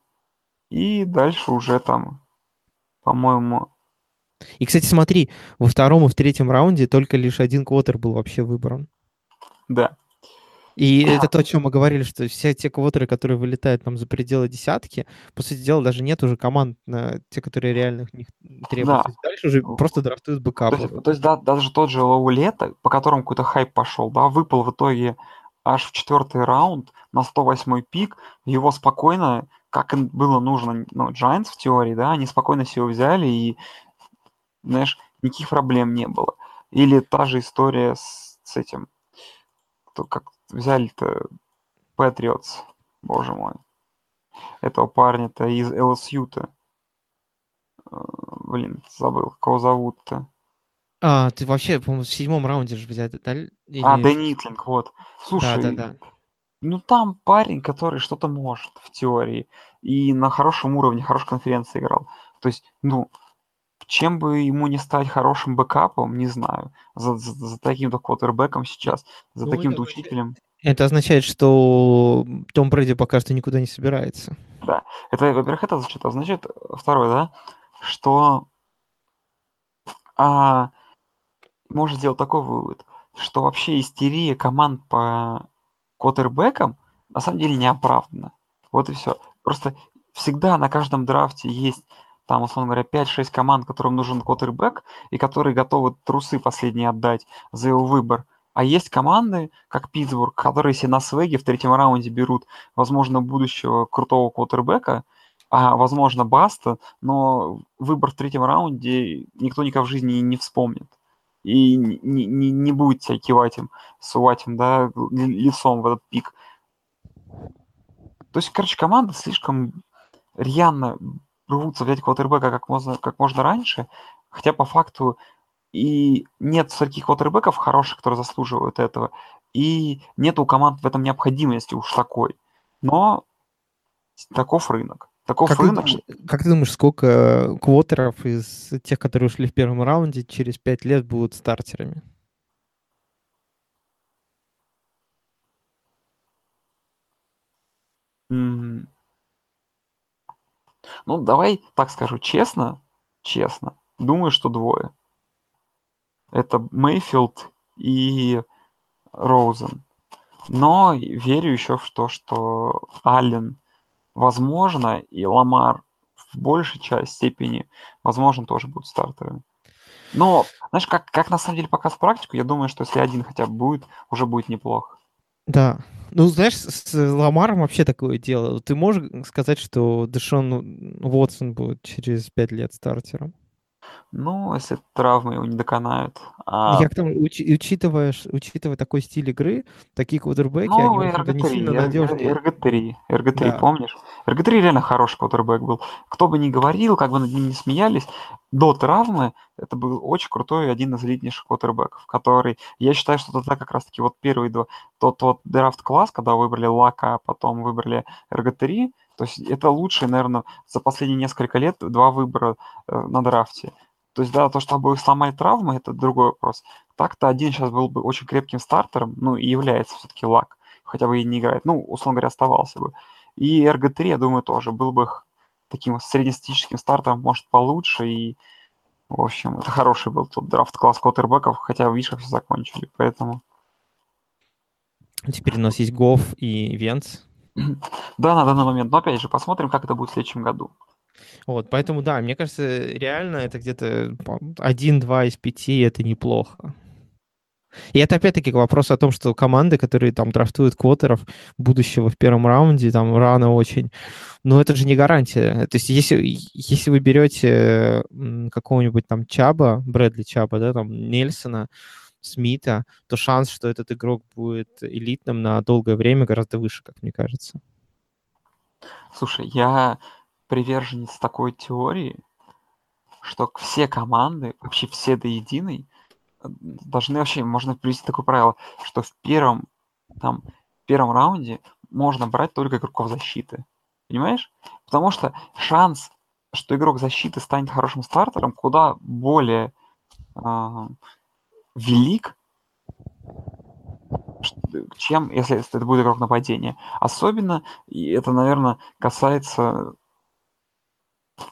и дальше уже там, по-моему, И, кстати, смотри, во втором и в третьем раунде только лишь один квотер был вообще выбран. да, И это то, о чем мы говорили, что все те квотеры, которые вылетают там за пределы десятки, по сути дела, даже нет уже команд, на те, которые реально их не требуют. Да. То дальше уже просто драфтуют То бэкапы. есть, то есть, да, даже тот же Лаулета, по которому какой-то хайп пошел, да, выпал в итоге аж в четвертый раунд на 108 пик, его спокойно, как им было нужно, ну, Giants в теории, да, они спокойно все взяли и, знаешь, никаких проблем не было. Или та же история с, с этим, кто как взяли-то Patriots, боже мой, этого парня-то из LSU-то. Э, Блин, забыл, кого зовут-то. А, ты вообще, по-моему, в седьмом раунде же взять, да? А, Или- Дэнни Итлинг, вот. Слушай, да, да. ну там парень, который что-то может в теории. И на хорошем уровне, хорошей конференции играл. То есть, ну, чем бы ему не стать хорошим бэкапом, не знаю. За, за- за таким-то квотербеком сейчас, за Ну, таким-то это учителем. Это означает, что Том Брэди пока что никуда не собирается. Это, во-первых, это значит, а значит, второе, да, что а, можно сделать такой вывод, что вообще истерия команд по квотербекам на самом деле не оправдана. Вот и все. Просто всегда на каждом драфте есть там, условно говоря, 5-6 команд, которым нужен квотербек, и которые готовы трусы последние отдать за его выбор. А есть команды, как Питтсбург, которые себе на свеге в третьем раунде берут, возможно, будущего крутого квотербека, а, возможно, Баста, но выбор в третьем раунде никто никогда в жизни не вспомнит. И не, не, не будет тебя кивать им, сувать им, да, ли- лицом в этот пик. То есть, короче, команда слишком рьяно рвутся взять квотербека как можно, как можно раньше, хотя по факту и нет стольких квотербеков хороших, которые заслуживают этого, и нет у команд в этом необходимости уж такой. Но таков рынок. Таков Как ты, рынок. думаешь, как ты думаешь, сколько квотеров из тех, которые ушли в первом раунде, через пять лет будут стартерами? М. Ну, давай так скажу честно, честно. думаю, что двое. Это Мейфилд и Роузен. Но верю еще в то, что Аллен возможно, и Ламар в большей части степени, возможно, тоже будут стартерами. Но, знаешь, как, как на самом деле пока с практику, я думаю, что если один хотя бы будет, уже будет неплохо. Да. Ну, знаешь, с Ламаром вообще такое дело. Ты можешь сказать, что Дэшон Уотсон будет через пять лет стартером? Ну, если травмы его не доконают. А... Я к тому, уч, учитывая, учитывая такой стиль игры, такие квотербеки, ну, они RG3, не сильно надежные. RG3, RG3, да. помнишь? RG3 реально хороший квотербек был. Кто бы ни говорил, как бы над ним не смеялись, до травмы это был очень крутой один из элитнейших квотербеков, который, я считаю, что это как раз-таки вот первый два, тот, тот драфт-класс, когда выбрали Лака, а потом выбрали RG3, то есть это лучшие, наверное, за последние несколько лет два выбора э, на драфте. То есть, да, то, что обоих сломали травмы, это другой вопрос. Так-то один сейчас был бы очень крепким стартером, ну, и является все-таки лак, хотя бы и не играет. Ну, условно говоря, оставался бы. И RG3, я думаю, тоже был бы таким среднестатистическим стартером, может, получше. И, в общем, это хороший был тот драфт-класс квотербеков, хотя, видишь, как все закончили, поэтому... Теперь у нас есть Гофф и Венц. <clears throat> Да, на данный момент. Но опять же, посмотрим, как это будет в следующем году. Вот, поэтому, да, мне кажется, реально это где-то один-два из пяти, это неплохо. И это опять-таки вопрос о том, что команды, которые там драфтуют квотеров будущего в первом раунде, там рано очень, но это же не гарантия. То есть если, если вы берете какого-нибудь там Чаба, Брэдли Чаба, да, там Нельсона, Смита, то шанс, что этот игрок будет элитным на долгое время гораздо выше, как мне кажется. Слушай, я приверженец такой теории, что все команды, вообще все до единой, должны вообще, можно привести такое правило, что в первом, там, в первом раунде можно брать только игроков защиты. Понимаешь? Потому что шанс, что игрок защиты станет хорошим стартером, куда более э, велик, чем если это будет игрок нападения. Особенно, и это, наверное, касается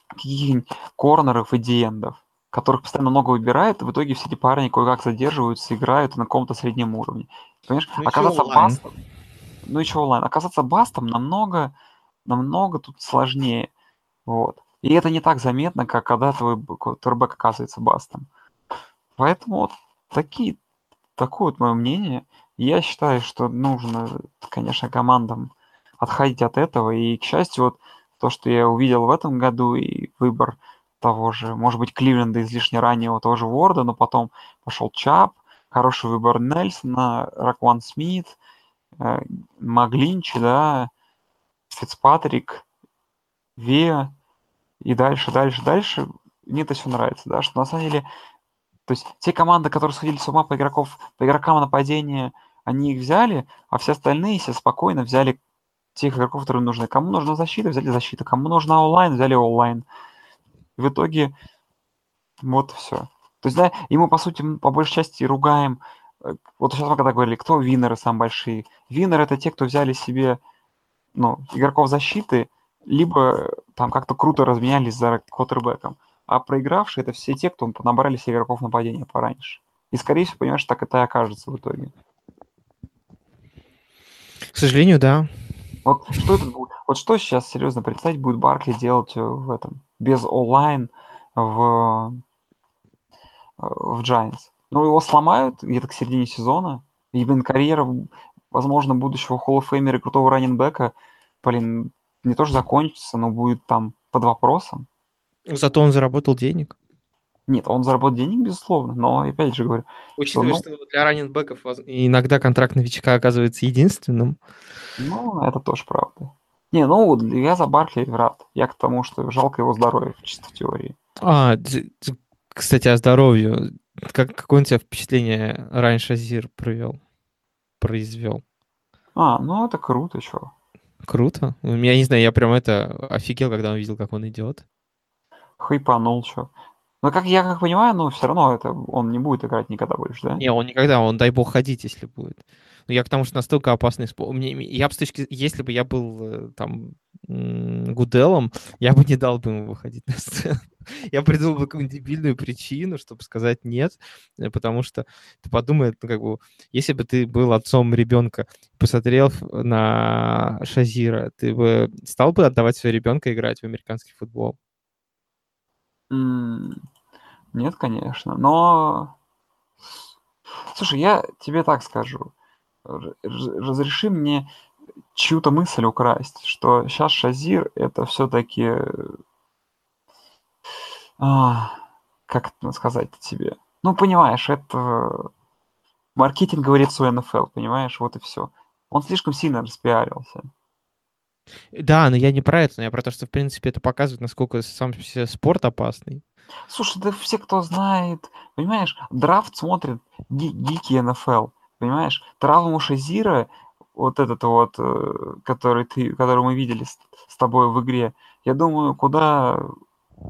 каких-нибудь корнеров и диендов, которых постоянно много выбирают, и в итоге все эти парни кое-как задерживаются, играют на каком-то среднем уровне. Понимаешь? Ну, Оказаться бастом... Ну еще онлайн. Оказаться бастом намного, намного тут сложнее. Вот. И это не так заметно, как когда твой турбэк оказывается бастом. Поэтому вот такие, такое вот мое мнение. Я считаю, что нужно, конечно, командам отходить от этого. И, к счастью, вот то, что я увидел в этом году, и выбор того же, может быть, Кливленда излишне раннего того же Ворда, но потом пошел Чап, хороший выбор Нельсона, Ракван Смит, э, Маглинчи, да, Фицпатрик, Веа, и дальше, дальше, дальше. Мне это все нравится, да, что на самом деле, то есть те команды, которые сходили с ума по, игроков, по игрокам нападения, они их взяли, а все остальные все спокойно взяли тех игроков, которые нужны. Кому нужна защита, взяли защиту. Кому нужна онлайн, взяли онлайн. В итоге вот все. То есть, да, и мы, по сути, по большей части ругаем... Э, вот сейчас мы когда говорили, кто винеры самые большие. Винеры — это те, кто взяли себе ну, игроков защиты, либо там как-то круто разменялись за квотербеком. А проигравшие — это все те, кто набрали себе игроков нападения пораньше. И, скорее всего, понимаешь, так это и окажется в итоге. К сожалению, да. Вот что это будет? Вот что сейчас серьезно представить будет Баркли делать э, в этом без онлайн в э, в Giants? Ну его сломают где-то к середине сезона, и блин, карьера, возможно, будущего Hall of Fame и крутого раненбека, блин, не тоже закончится, но будет там под вопросом. Зато он заработал денег. Нет, он заработал денег, безусловно, но опять же говорю... Учитывая, что, ну, что для раненбеков иногда контракт новичка оказывается единственным. Ну, это тоже правда. Не, ну, я за Баркли рад. Я к тому, что жалко его здоровье, чисто в теории. А, кстати, о здоровье. Как, какое у тебя впечатление раньше Шазир провел? Произвел? А, ну это круто, что. Круто. Я не знаю, я прям это офигел, когда увидел, как он идет. Хайпанул, что. Но как я как понимаю, ну все равно это он не будет играть никогда больше, да? Не, он никогда, он дай бог ходить, если будет. Но я к тому, что настолько опасный спорт. Я бы с точки, если бы я был э, там Гуделом, я бы не дал бы ему выходить на сцену. <laughs> Я придумал бы какую-нибудь дебильную причину, чтобы сказать нет, э, потому что ты подумай, ну, как бы, если бы ты был отцом ребенка, посмотрел на Шазира, ты бы стал бы отдавать своего ребенка играть в американский футбол? Нет, конечно, но... Слушай, я тебе так скажу. Разреши мне чью-то мысль украсть, что сейчас Шазир это все-таки, а, как это сказать тебе? Ну, понимаешь, это маркетинг говорит свой НФЛ, понимаешь, вот и все. Он слишком сильно распиарился. Да, но я не про это, но я про то, что, в принципе, это показывает, насколько сам спорт опасный. Слушай, да все, кто знает, понимаешь, драфт смотрит ги- гики НФЛ, понимаешь, травму Шазира вот этот вот, э, который ты, который мы видели с, с тобой в игре, я думаю, куда,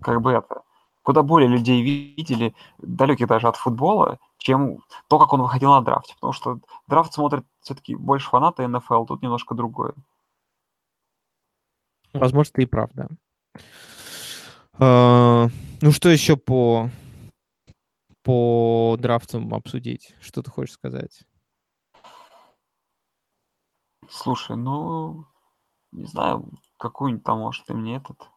как бы это, куда более людей видели, далеких даже от футбола, чем то, как он выходил на драфте. Потому что драфт смотрит все-таки больше фанаты НФЛ, тут немножко другое. Возможно, ты и прав, да. А, ну, что еще по, по драфтам обсудить? Что ты хочешь сказать? Слушай, ну, не знаю, какую-нибудь там, может, ты мне этот...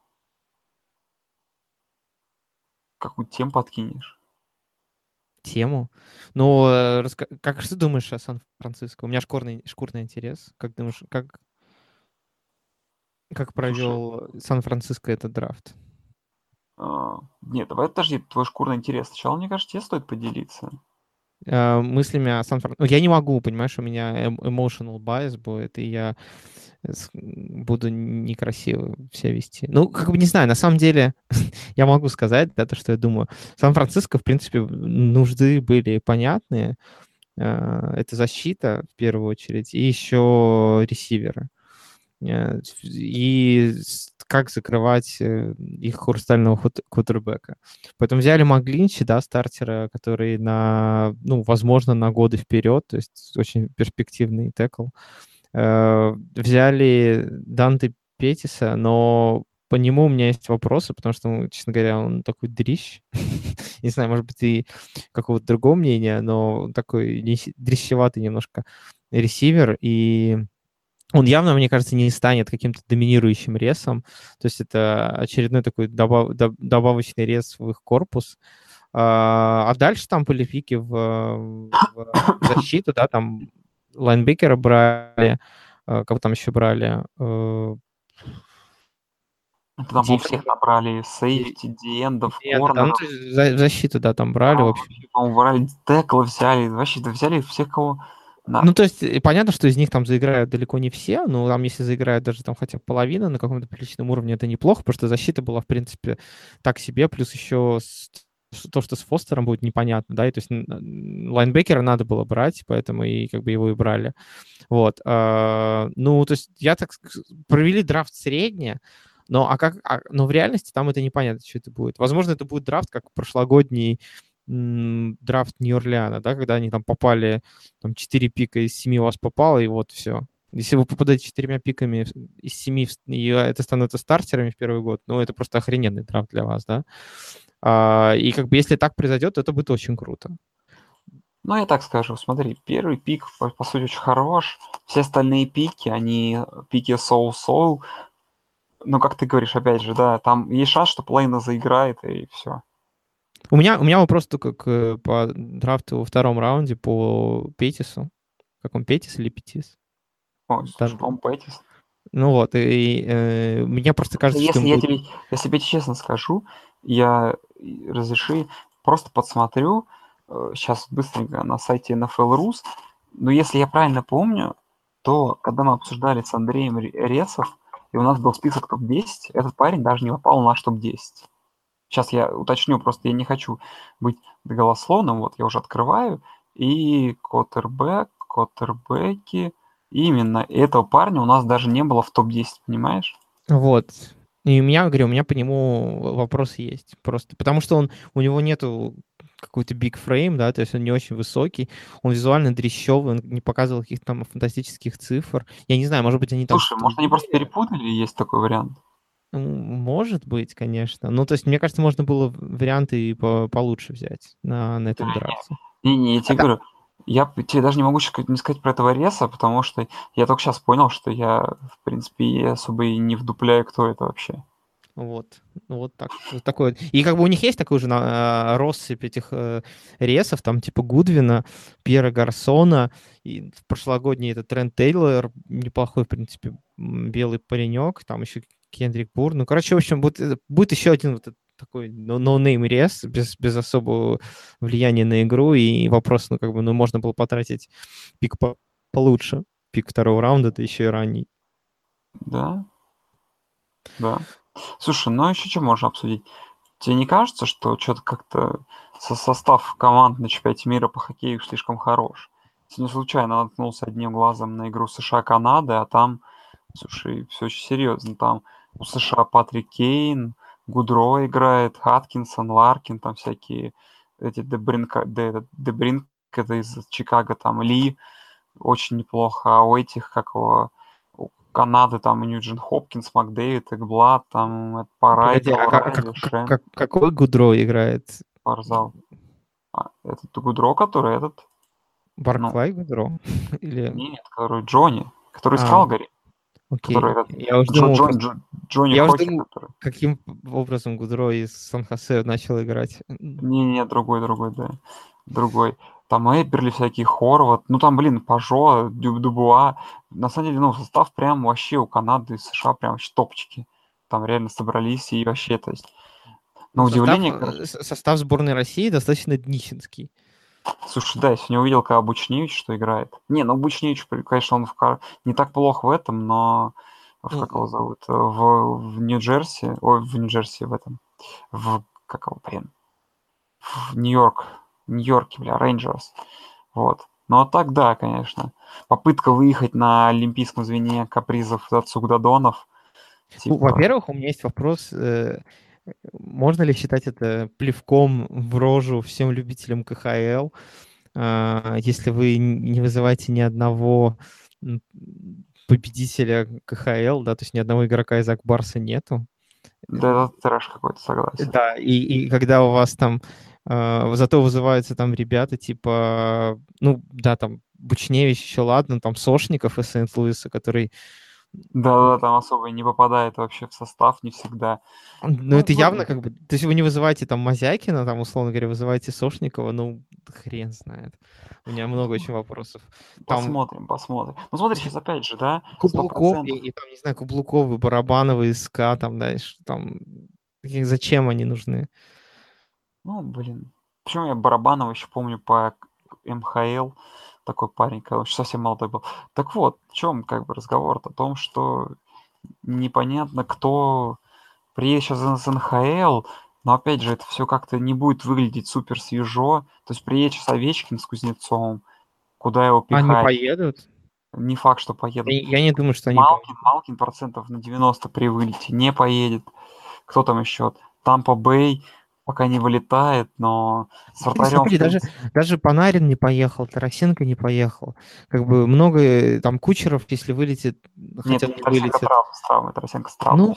Какую тему подкинешь? Тему? Ну, э, раска... как что ты думаешь о Сан-Франциско? У меня шкурный, шкурный интерес. Как думаешь, как, как провел Сан-Франциско этот драфт? А, нет, давай подожди, твой шкурный интерес. Сначала, мне кажется, тебе стоит поделиться. Э, мыслями о сан ну, Я не могу, понимаешь, у меня emotional bias будет, и я буду некрасиво себя вести. Ну, как бы не знаю, на самом деле <laughs> я могу сказать, да, то, что я думаю. Сан-Франциско, в принципе, нужды были понятные. Э, это защита, в первую очередь, и еще ресиверы. Э, и как закрывать э, их хрустального квотербека. Поэтому взяли Маглинчи, да, стартера, который на, ну, возможно, на годы вперед, то есть очень перспективный текл. Э, взяли Данте Петиса, но по нему у меня есть вопросы, потому что, ну, честно говоря, он такой дрищ. <laughs> Не знаю, может быть, ты какого-то другого мнения, но такой дрищеватый немножко ресивер, и он явно, мне кажется, не станет каким-то доминирующим ресом. То есть это очередной такой добав, добавочный рез в их корпус. А, а дальше там были пики в, в защиту, да, там лайнбекера брали, а, кого там еще брали? Э, это там, всех набрали, сейфти, диэндов, корнеров. Ну, защиту, да, там брали, а, в общем. По-моему, брали теклы взяли, вообще, да взяли всех, кого да. Ну, то есть, понятно, что из них там заиграют далеко не все, но там, если заиграют даже там хотя бы половина на каком-то приличном уровне, это неплохо, потому что защита была, в принципе, так себе, плюс еще с, то, что с Фостером будет непонятно, да, и то есть лайнбекера надо было брать, поэтому и как бы его и брали. Вот. А, ну, то есть я так... Провели драфт средне, но, а как, а, но в реальности там это непонятно, что это будет. Возможно, это будет драфт, как прошлогодний драфт Нью-Орлеана, да, когда они там попали, там 4 пика из 7 у вас попало, и вот все. Если вы попадаете четырьмя пиками из семи, и это становится стартерами в первый год, ну, это просто охрененный драфт для вас, да. А, и как бы если так произойдет, то это будет очень круто. Ну, я так скажу, смотри, первый пик, по, по сути, очень хорош. Все остальные пики, они пики соу-соу. Ну, как ты говоришь, опять же, да, там есть шанс, что половина заиграет, и все. У меня, у меня вопрос только к, по драфту во втором раунде по Петису. Как он, Петис или Петис? О, он Петис. Ну вот, и, и э, мне просто кажется, если что... Я будет... тебе, если тебе честно скажу, я разреши, просто подсмотрю э, сейчас быстренько на сайте NFL.rus, но если я правильно помню, то когда мы обсуждали с Андреем Ресов, и у нас был список топ-10, этот парень даже не попал в наш топ-10. Сейчас я уточню, просто я не хочу быть голословным. Вот я уже открываю. И Коттербэк, Коттербеки. Именно этого парня у нас даже не было в топ-10, понимаешь? Вот. И у меня, говорю, у меня по нему вопрос есть. Просто потому что он, у него нету какой-то big frame, да, то есть он не очень высокий, он визуально дрещевый, он не показывал каких-то там фантастических цифр. Я не знаю, может быть, они там... Слушай, может, они просто перепутали, есть такой вариант? Может быть, конечно. Ну, то есть, мне кажется, можно было варианты и по получше взять на, на этом драться. Не-не, я тебе говорю, я тебе даже не могу не сказать про этого Реса, потому что я только сейчас понял, что я, в принципе, особо и не вдупляю, кто это вообще. Вот, ну вот так, вот такой. И как бы у них есть такой же на, э, россыпь этих э, ресов, там типа Гудвина, Пьера Гарсона, и в прошлогодний это Трент Тейлор, неплохой, в принципе, белый паренек, там еще Кендрик Бур. Ну, короче, в общем, будет, э, будет еще один вот такой no-name no рес без, без особого влияния на игру, и вопрос, ну, как бы, ну, можно было потратить пик по получше, пик второго раунда, да еще и ранний. Да, да. Слушай, ну еще что можно обсудить? Тебе не кажется, что что-то как-то со состав команд на чемпионате мира по хоккею слишком хорош? Сегодня случайно наткнулся одним глазом на игру США-Канады, а там, слушай, все очень серьезно. Там у США Патрик Кейн, Гудро играет, Хаткинсон, Ларкин, там всякие эти Дебринк, Дебринк это из Чикаго, там Ли, очень неплохо, а у этих, как его, Канады, там Ньюджин Хопкинс, Макдэвид, Экблад, там Парай, Погоди, а как, как, как, какой Гудро играет? Парзал. А, этот Гудро, который этот? Барклай ну, Гудро? <laughs> Или... Нет, который Джонни, который из а, Калгари. Окей. Который я уже думал, Джон, Джо, Джонни я Хоки, думал, который... каким образом Гудро из Сан-Хосе начал играть. Не-не, другой, другой, да. Другой там Эберли всякие, Хорват, ну там, блин, Пажо, Дубуа. На самом деле, ну, состав прям вообще у Канады и США прям вообще топчики. Там реально собрались и вообще, то есть, на состав, удивление... Короче... Состав сборной России достаточно днищенский. Слушай, да, я сегодня увидел, когда Бучневич что играет. Не, ну Бучневич, конечно, он в... не так плохо в этом, но в, как его зовут, в, в Нью-Джерси, ой, в Нью-Джерси в этом, в, как его, блин, в Нью-Йорк, Нью-Йорке, бля, Рейнджерс. Вот. Ну, а так, да, конечно. Попытка выехать на олимпийском звене капризов Дацук Дадонов. Ну, типа... Ну, во-первых, у меня есть вопрос. Э, можно ли считать это плевком в рожу всем любителям КХЛ, а, если вы не вызываете ни одного победителя КХЛ, да, то есть ни одного игрока из Акбарса нету? Да, это трэш какой-то, согласен. Да, и, и когда у вас там Uh, зато вызываются там ребята типа, ну да, там Бучневич еще ладно, там Сошников из Сент-Луиса, который... Да-да, там особо не попадает вообще в состав, не всегда. Ну, ну это явно как бы... То есть вы не вызываете там Мазякина, там, условно говоря, вызываете Сошникова, ну, хрен знает. У меня много очень вопросов. Там... Посмотрим, посмотрим. Ну, смотри, сейчас опять же, да? Кублуков, и, и там, не знаю, Кублуковы, Барабановы, СК, там, да, там... Зачем они нужны? Ну, блин. Почему я Барабанова еще помню по МХЛ, такой парень, еще совсем молодой был. Так вот, в чем как бы разговор о том, что непонятно, кто приедет сейчас из НХЛ, но опять же, это все как-то не будет выглядеть супер свежо. То есть приедет сейчас Овечкин с Кузнецовым, куда его пихать? Они поедут? Не факт, что поедут. Я, я не думаю, что они Малкин, поедут. Малкин процентов на 90 при вылете не поедет. Кто там еще? Тампа Бэй пока не вылетает, но с вратарем... Смотри, даже, даже Панарин не поехал, Тарасенко не поехал. Как бы много э, там кучеров, если вылетит, хотя Нет, не вылетит. Травма, с травмой, Тарасенко с травмой. Ну,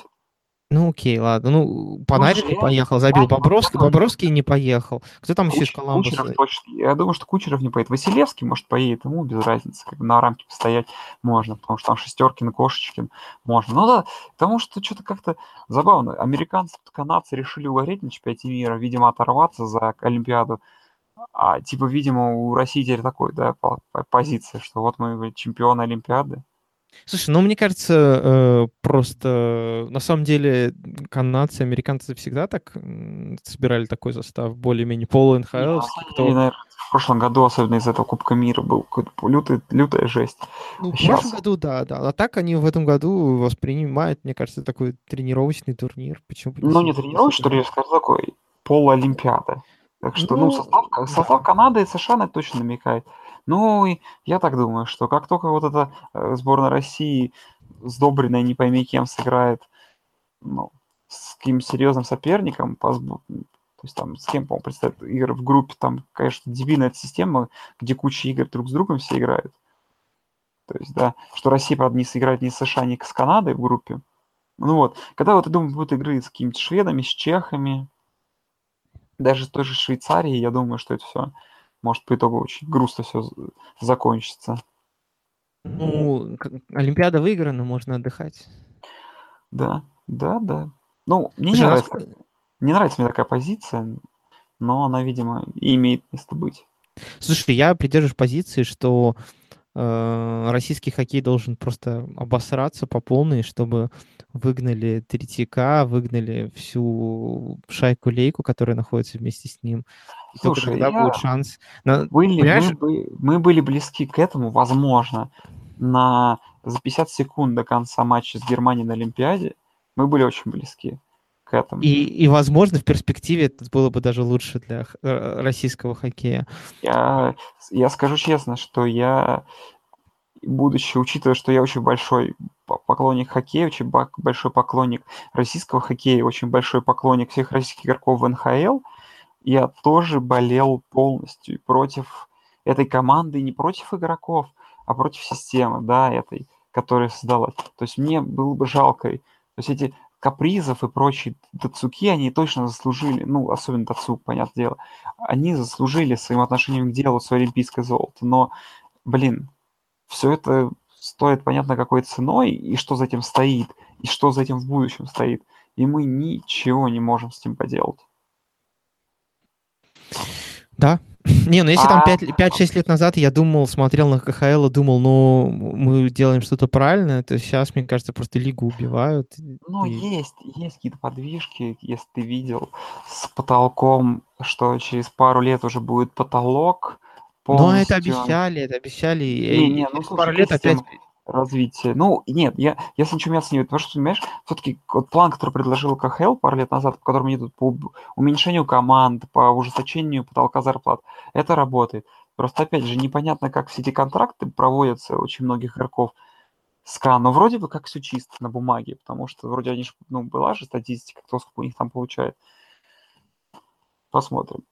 ну окей, ладно. Ну, Панарин не поехал, забил. Бобровский, Бобровский не поехал. Кто там еще из Коламбуса? Кучеров точно. Я думаю, что Кучеров не поедет. Василевский, может, поедет. Ему без разницы. Как бы на рамке постоять можно, потому что там Шестеркин и Кошечкин можно. Ну да, потому что что-то как-то забавно. Американцы, канадцы решили угореть на чемпионате мира, видимо, оторваться за Олимпиаду. А типа, видимо, у России теперь такой, да, позиция, что вот мы чемпионы Олимпиады. Слушай, ну мне кажется, э, просто на самом деле канадцы, американцы всегда так собирали такой состав, более-менее полу НХЛ. Кто... наверное, в прошлом году, особенно из этого Кубка мира, был какой-то лютый, лютая жесть. Ну, в прошлом году, да, да. А так они в этом году воспринимают, мне кажется, такой тренировочный турнир. Почему? Ну, не тренировочный турнир, скажем, такой полуолимпиада. Так что, ну, ну состав, состав да. Канады и США на это точно намекает. Ну, я так думаю, что как только вот эта э, сборная России сдобренная не пойми кем сыграет ну, с каким серьезным соперником, по, То есть там с кем, по-моему, представят игры в группе, там, конечно, дебильная эта система, где куча игр друг с другом все играют. То есть, да, что Россия, правда, не сыграет ни с США, ни с Канадой в группе. Ну вот, когда вот, я думаю, будут игры с какими-то шведами, с чехами, даже с той же Швейцарией, я думаю, что это все может по итогу очень грустно все закончится. Ну, Олимпиада выиграна, можно отдыхать. Да, да, да. Ну, мне не нравится, не нравится мне такая позиция, но она, видимо, имеет место быть. Слушай, я придерживаюсь позиции, что российский хоккей должен просто обосраться по полной, чтобы выгнали Третьяка, выгнали всю шайку-лейку, которая находится вместе с ним. И Слушай, только тогда я... будет шанс. На... Были, мы, мы были близки к этому, возможно, на за 50 секунд до конца матча с Германией на Олимпиаде. Мы были очень близки к этому. И, и возможно, в перспективе это было бы даже лучше для э, российского хоккея. Я, я скажу честно, что я, будучи, учитывая, что я очень большой поклонник хоккея, очень большой поклонник российского хоккея, очень большой поклонник всех российских игроков в НХЛ, я тоже болел полностью против этой команды, не против игроков, а против системы, да, этой, которая создалась. То есть мне было бы жалко. То есть эти капризов и прочие Дацуки, они точно заслужили, ну, особенно Дацук, понятное дело, они заслужили своим отношением к делу свое олимпийское золото. Но, блин, все это стоит, понятно, какой ценой, и что за этим стоит, и что за этим в будущем стоит. И мы ничего не можем с этим поделать. Да. Не, ну если там 5-6 лет назад я думал, смотрел на КХЛ и думал, ну, мы делаем что-то правильное, то сейчас, мне кажется, просто лигу убивают. Ну, и... есть, есть какие-то подвижки, если ты видел, с потолком, что через пару лет уже будет потолок. Полностью... Ну, это обещали, это обещали. Не, не, ну, слушай, пару лет опять развития. Ну, нет, я, я с ничем не оцениваю, потому что, понимаешь, все-таки вот план, который предложил КХЛ пару лет назад, по которому идут по уменьшению команд, по ужесточению потолка зарплат, это работает. Просто, опять же, непонятно, как все эти контракты проводятся очень многих игроков с КА, но вроде бы как все чисто на бумаге, потому что вроде они же, ну, была же статистика, кто сколько у них там получает. Посмотрим.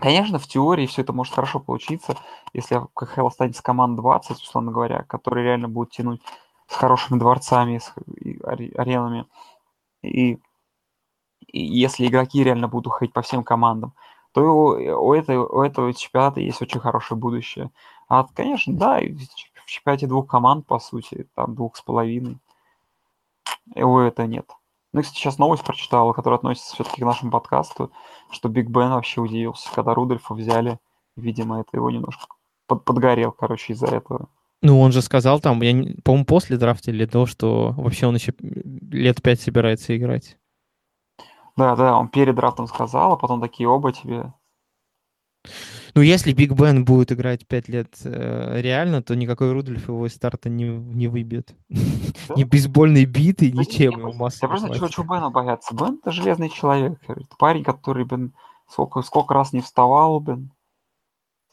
Конечно, в теории все это может хорошо получиться, если в КХЛ останется команд 20, условно говоря, которые реально будут тянуть с хорошими дворцами, с аренами. И, и если игроки реально будут уходить по всем командам, то у, у, этой, у этого чемпионата есть очень хорошее будущее. А, конечно, да, в чемпионате двух команд, по сути, там двух с половиной, у этого нет. Ну, кстати, сейчас новость прочитала, которая относится все-таки к нашему подкасту, что Биг Бен вообще удивился, когда Рудольфа взяли. Видимо, это его немножко под, подгорел, короче, из-за этого. Ну, он же сказал там, я, по-моему, после драфта или до, что вообще он еще лет пять собирается играть. Да, да, он перед драфтом сказал, а потом такие оба тебе ну, если Биг Бен будет играть 5 лет э, реально, то никакой Рудольф его из старта не, не выбьет. <laughs> Ни бейсбольной биты, да ничем его масса. Я просто чего, Бена бояться. Бен это железный человек. Парень, который, блин, сколько, сколько раз не вставал, блин.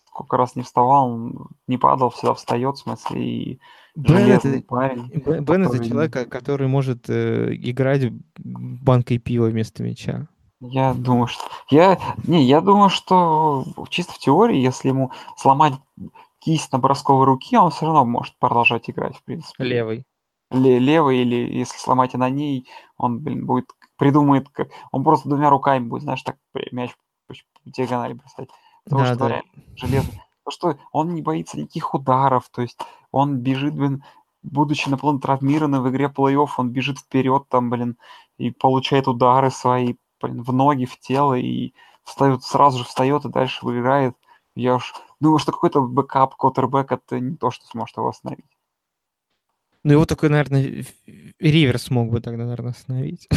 Сколько раз не вставал, он не падал, всегда встает, в смысле, и Бен это, парень. Бен который... это человек, который может э, играть банкой пива вместо мяча. Я думаю, что... Я... Не, я думаю, что чисто в теории, если ему сломать кисть на бросковой руки, он все равно может продолжать играть, в принципе. Левый. Ле- левый, или если сломать и на ней, он, блин, будет придумает, как... Он просто двумя руками будет, знаешь, так мяч по диагонали бросать. Потому да, что да. железный. Потому что он не боится никаких ударов, то есть он бежит, блин, будучи наполовину травмированным в игре плей-офф, он бежит вперед там, блин, и получает удары свои, в ноги, в тело, и встает, сразу же встает и дальше выиграет. Я уж думаю, что какой-то backup квотербек это не то, что сможет его остановить. Ну, его такой, наверное, Риверс смог бы тогда, наверное, остановить.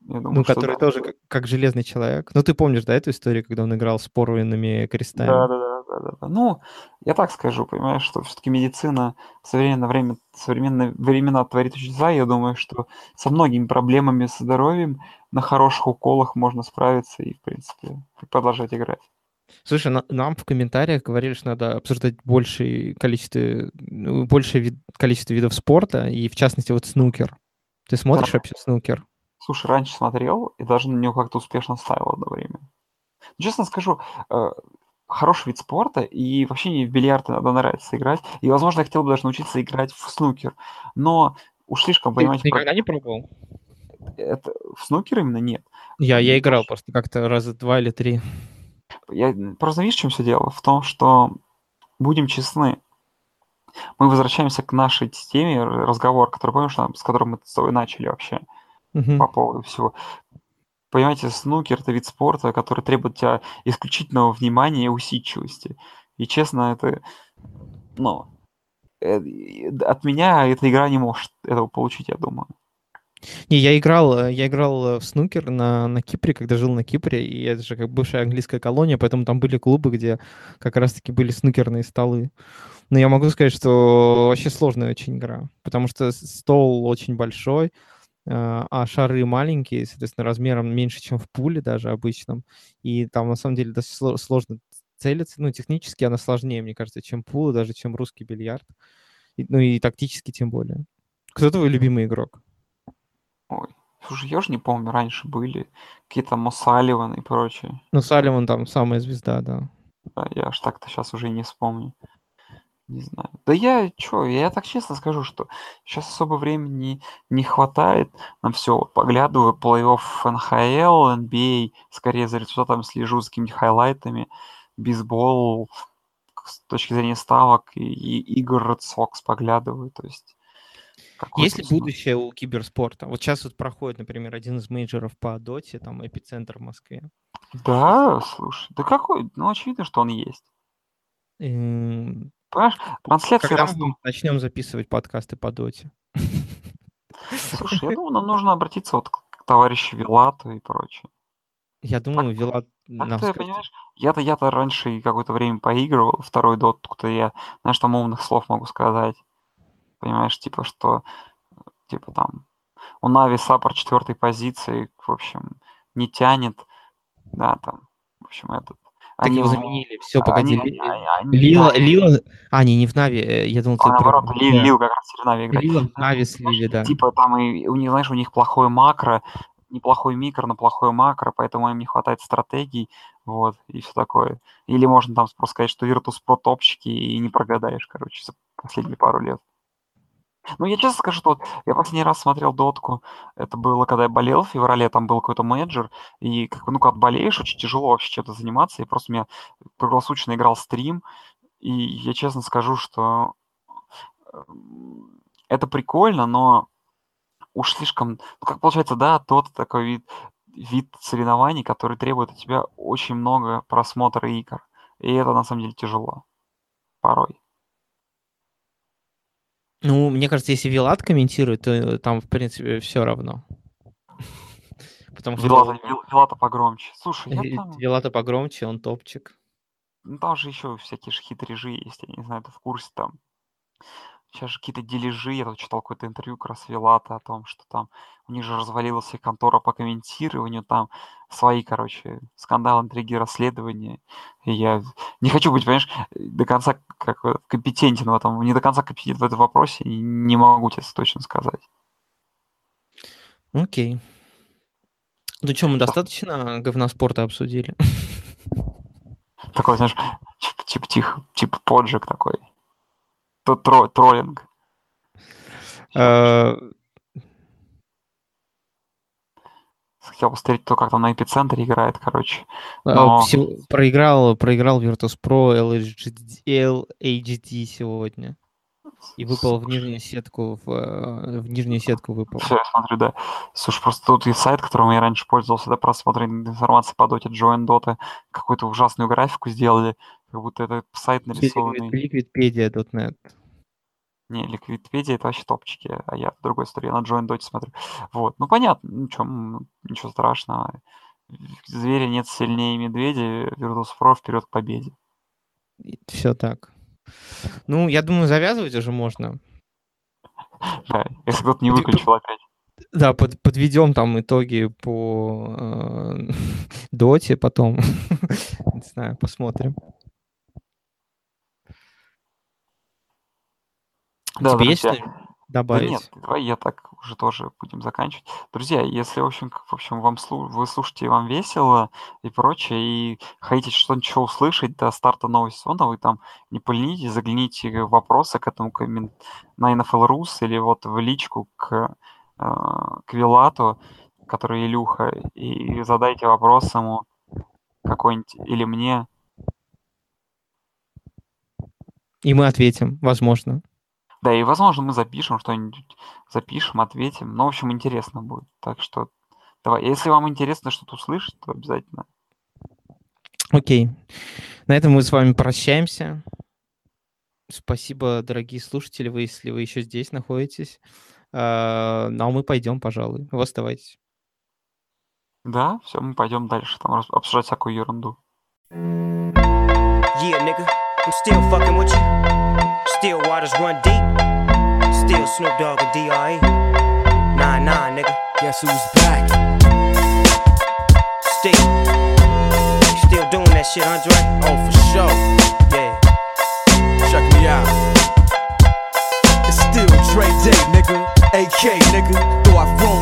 Думаю, ну, который да. тоже как, как железный человек. Ну, ты помнишь, да, эту историю, когда он играл с порванными крестами? Да, да, да, да. Ну, я так скажу, понимаешь, что все-таки медицина в современное время, в современные времена творит чудеса. Я думаю, что со многими проблемами со здоровьем на хороших уколах можно справиться и, в принципе, продолжать играть. Слушай, на, нам в комментариях говорили, что надо обсуждать большее количество, ну, большее вид, количество видов спорта, и в частности вот снукер. Ты смотришь да. вообще снукер? Слушай, раньше смотрел и даже на него как-то успешно ставил одно время. Честно скажу, э, хороший вид спорта, и вообще мне в бильярд иногда нравится играть. И, возможно, я хотел бы даже научиться играть в снукер. Но уж слишком, Ты понимаете, про- никогда не пробовал? это, в снукер именно нет. Я, я играл просто как-то раза два или три. Я, просто видишь, в чем все дело? В том, что, будем честны, мы возвращаемся к нашей теме разговор, который, помнишь, с которым мы с тобой начали вообще Мгм. по поводу всего. Понимаете, снукер– это вид спорта, который требует от тебя исключительного внимания и усидчивости. И, честно, это, ну, э, д- от меня эта игра не может этого получить, я думаю. Не, я играл, э, я играл э, в снукер на, на Кипре, когда жил на Кипре, и это же как бывшая английская колония, поэтому там были клубы, где как раз-таки были снукерные столы. Но я могу сказать, что вообще сложная очень игра, потому что стол очень большой, э, а шары маленькие, соответственно, размером меньше, чем в пуле даже обычном, и там на самом деле достаточно сло- сложно целиться, ну, технически она сложнее, мне кажется, чем пул, даже чем русский бильярд, И- ну и тактически тем более. Кто твой любимый игрок? Ой, слушай, я же не помню, раньше были какие-то Мосаливан и прочее. Ну, Салливан там самая звезда, да. Да, я аж так-то сейчас уже и не вспомню. Не знаю. Да я, чё, я так честно скажу, что сейчас особо времени не хватает на все. Вот поглядываю плей-офф НХЛ, NBA, скорее за результатом слежу за какими-то хайлайтами, бейсбол с точки зрения ставок и, и игр Red Sox поглядываю, то есть... Есть ли будущее у киберспорта? Вот сейчас вот проходит, например, один из мейджоров по доте, там эпицентр в Москве. Да, слушай, да какой? Ну, очевидно, что он есть. Понимаешь, трансляции Когда мы растут. будем- начнем записывать подкасты по доте? Слушай, я <laughs> думаю, нам нужно обратиться вот к товарищу Вилату и прочее. Я думаю, Вилат нам Так ты понимаешь, я-то я-то раньше и какое-то время поигрывал, второй дот, кто я, знаешь, там умных слов могу сказать. Понимаешь, типа, что, типа там, у Нави саппорт четвертой позиции, в общем, не тянет, да, там, в общем, этот. Так его в- заменили. Все, они- погоди. они- они- они- Лила, Лила... А, не, не в Нави. э, Я думал, а ты про... наоборот, Ли- да. Лил как раз в Нави играет. Лила в Нави с Знаешь, Ливи, да. Типа там и у них, знаешь, у них плохое макро, неплохой микро, но плохое макро, поэтому им не хватает стратегий, вот, и все такое. Или можно там просто сказать, что Virtus Pro топчики и не прогадаешь, короче, за последние пару лет. Ну, я честно скажу, что вот я последний раз смотрел дотку, это было, когда я болел в феврале, там был какой-то менеджер, и как ну, когда болеешь, очень тяжело вообще чем-то заниматься, и просто у меня круглосуточно играл стрим, и я честно скажу, что эм, это прикольно, но уж слишком, ну, как получается, да, тот такой вид, вид соревнований, который требует от тебя очень много просмотра игр. И это на самом деле тяжело. Порой. Ну, мне кажется, если Вилат комментирует, то э, там, в принципе, все равно. Потому что Вилата, Вил- Вилата погромче. Слушай, я э, там, Вилата погромче, он топчик. ну, там же еще всякие же хитрежи есть, я не знаю, ты в курсе там. Сейчас же какие-то дележи, я тут читал какое-то интервью как раз Вилата о том, что там у них же развалилась их контора по комментированию, там свои, короче, скандалы, интриги, расследования. И я не хочу быть, понимаешь, до конца как компетентен в этом, не до конца компетентен в этом вопросе, и не могу тебе точно сказать. Окей. Ну что, мы достаточно говна спорта обсудили? Такой, знаешь, типа, тихо, типа поджиг такой. То тро, троллинг. Э, Хотел посмотреть, кто как там на эпицентре играет, короче. а, Но- Проиграл, проиграл Virtus.pro LHD, LHD сегодня. И выпал в нижнюю сетку, в, э, в нижнюю сетку выпал. Все, я смотрю, да. Слушай, просто тут есть сайт, которым я раньше пользовался, да, просмотр информации по доте, Join Dota, какую-то ужасную графику сделали, как будто это сайт нарисованный. Liquidpedia.net. Не, Ликвидпедия это вообще топчики, а я в другой истории, я на Join Dota смотрю. Вот, ну понятно, ничего, ничего страшного. Зверя нет сильнее медведя, Virtus.pro вперед к победе. Все так. Ну, я думаю, завязывать уже можно. <laughs> Да, если кто-то не выключил опять. Да, под, подведем там итоги по э, <laughs> доте потом. <laughs> Не знаю, посмотрим. Да, Тебе есть друзья. что- добавить? Да нет, давай я так уже тоже будем заканчивать. Друзья, если, в общем, в общем вам слу... вы слушаете, вам весело и прочее, и хотите что-нибудь еще услышать до старта нового сезона, вы там не поленитесь, загляните вопросы к этому коммент... на NFL Rus или вот в личку к, э, к Вилату, который Илюха, и задайте вопрос ему какой-нибудь, или мне. И мы ответим, возможно. Да, и, возможно, мы запишем что-нибудь, запишем, ответим. Ну, в общем, интересно будет. Так что давай, если вам интересно что-то услышать, то обязательно. Окей. На этом мы с вами прощаемся. Спасибо, дорогие слушатели, вы, если вы еще здесь находитесь. А, ну, а мы пойдем, пожалуй. Вы оставайтесь. Да, все, мы пойдем дальше, там обсуждать всякую ерунду. Yeah, nigga, I'm still fucking with you. Still waters run deep. Still Snoop Dogg and D.R.E. Nah, nah, nigga. Guess who's back? Still. Still doing that shit, Andre? Oh, for sure. Yeah. Check me out. It's still Dre Day, nigga. AK, nigga. Though I've grown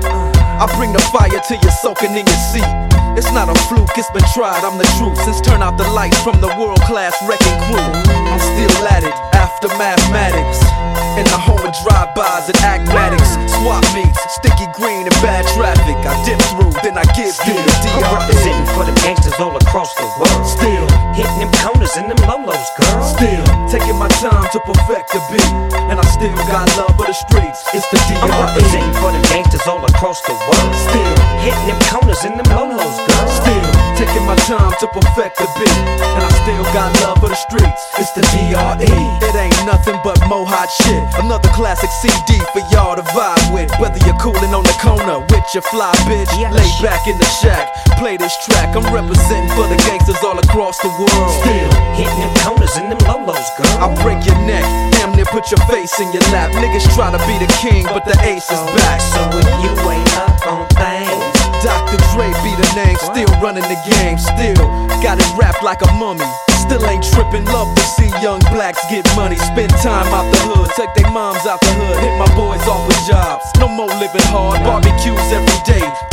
I bring the fire till you're soaking in your seat. It's not a fluke, it's been tried, I'm the truth. Since turn out the lights from the world class wrecking crew, I'm still at it after mathematics. In the home of drive-bys and acmatics, swap meets, sticky green and bad traffic. I dip through, then I give you the I'm representing for the gangsters all across the world. Still, Hitting them corners and them lolos, girl. still taking my time to perfect the beat, and I still got love for the streets. It's the I'm representing for the gangsters all across the world. Still. Hitting them corners and them lolos, girl. Still taking my time to perfect the beat, and I still got love for the streets. It's the DRE. It ain't nothing but mo hot shit. Another classic CD for y'all to vibe with. Whether you're cooling on the corner with your fly bitch, lay back in the shack, play this track. I'm representing for the gangsters all across the world. Still. Hitting them corners and them lolos, girl. I'll break your neck, damn near put your face in your lap. Niggas try to be the king, but the ace is oh, back. So if you ain't up on things, Dr. Dre be the name, still running the game, still got it wrapped like a mummy. Still ain't tripping, love to see young blacks get money. Spend time out the hood, take their moms out the hood, hit my boys off with jobs. No more living hard, barbecues every day,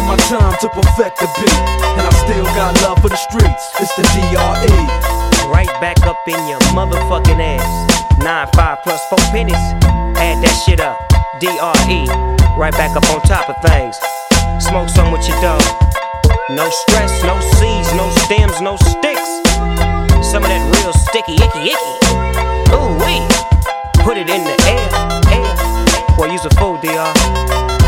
Taking my time to perfect the beat. And I still got love for the streets. It's the DRE. Right back up in your motherfucking ass. Nine, five plus four pennies. Add that shit up. DRE. Right back up on top of things. Smoke some with your dog. No stress, no seeds, no stems, no sticks. Some of that real sticky, icky, icky. Ooh, wee. Put it in the air, air. Boy, use a fool, DR.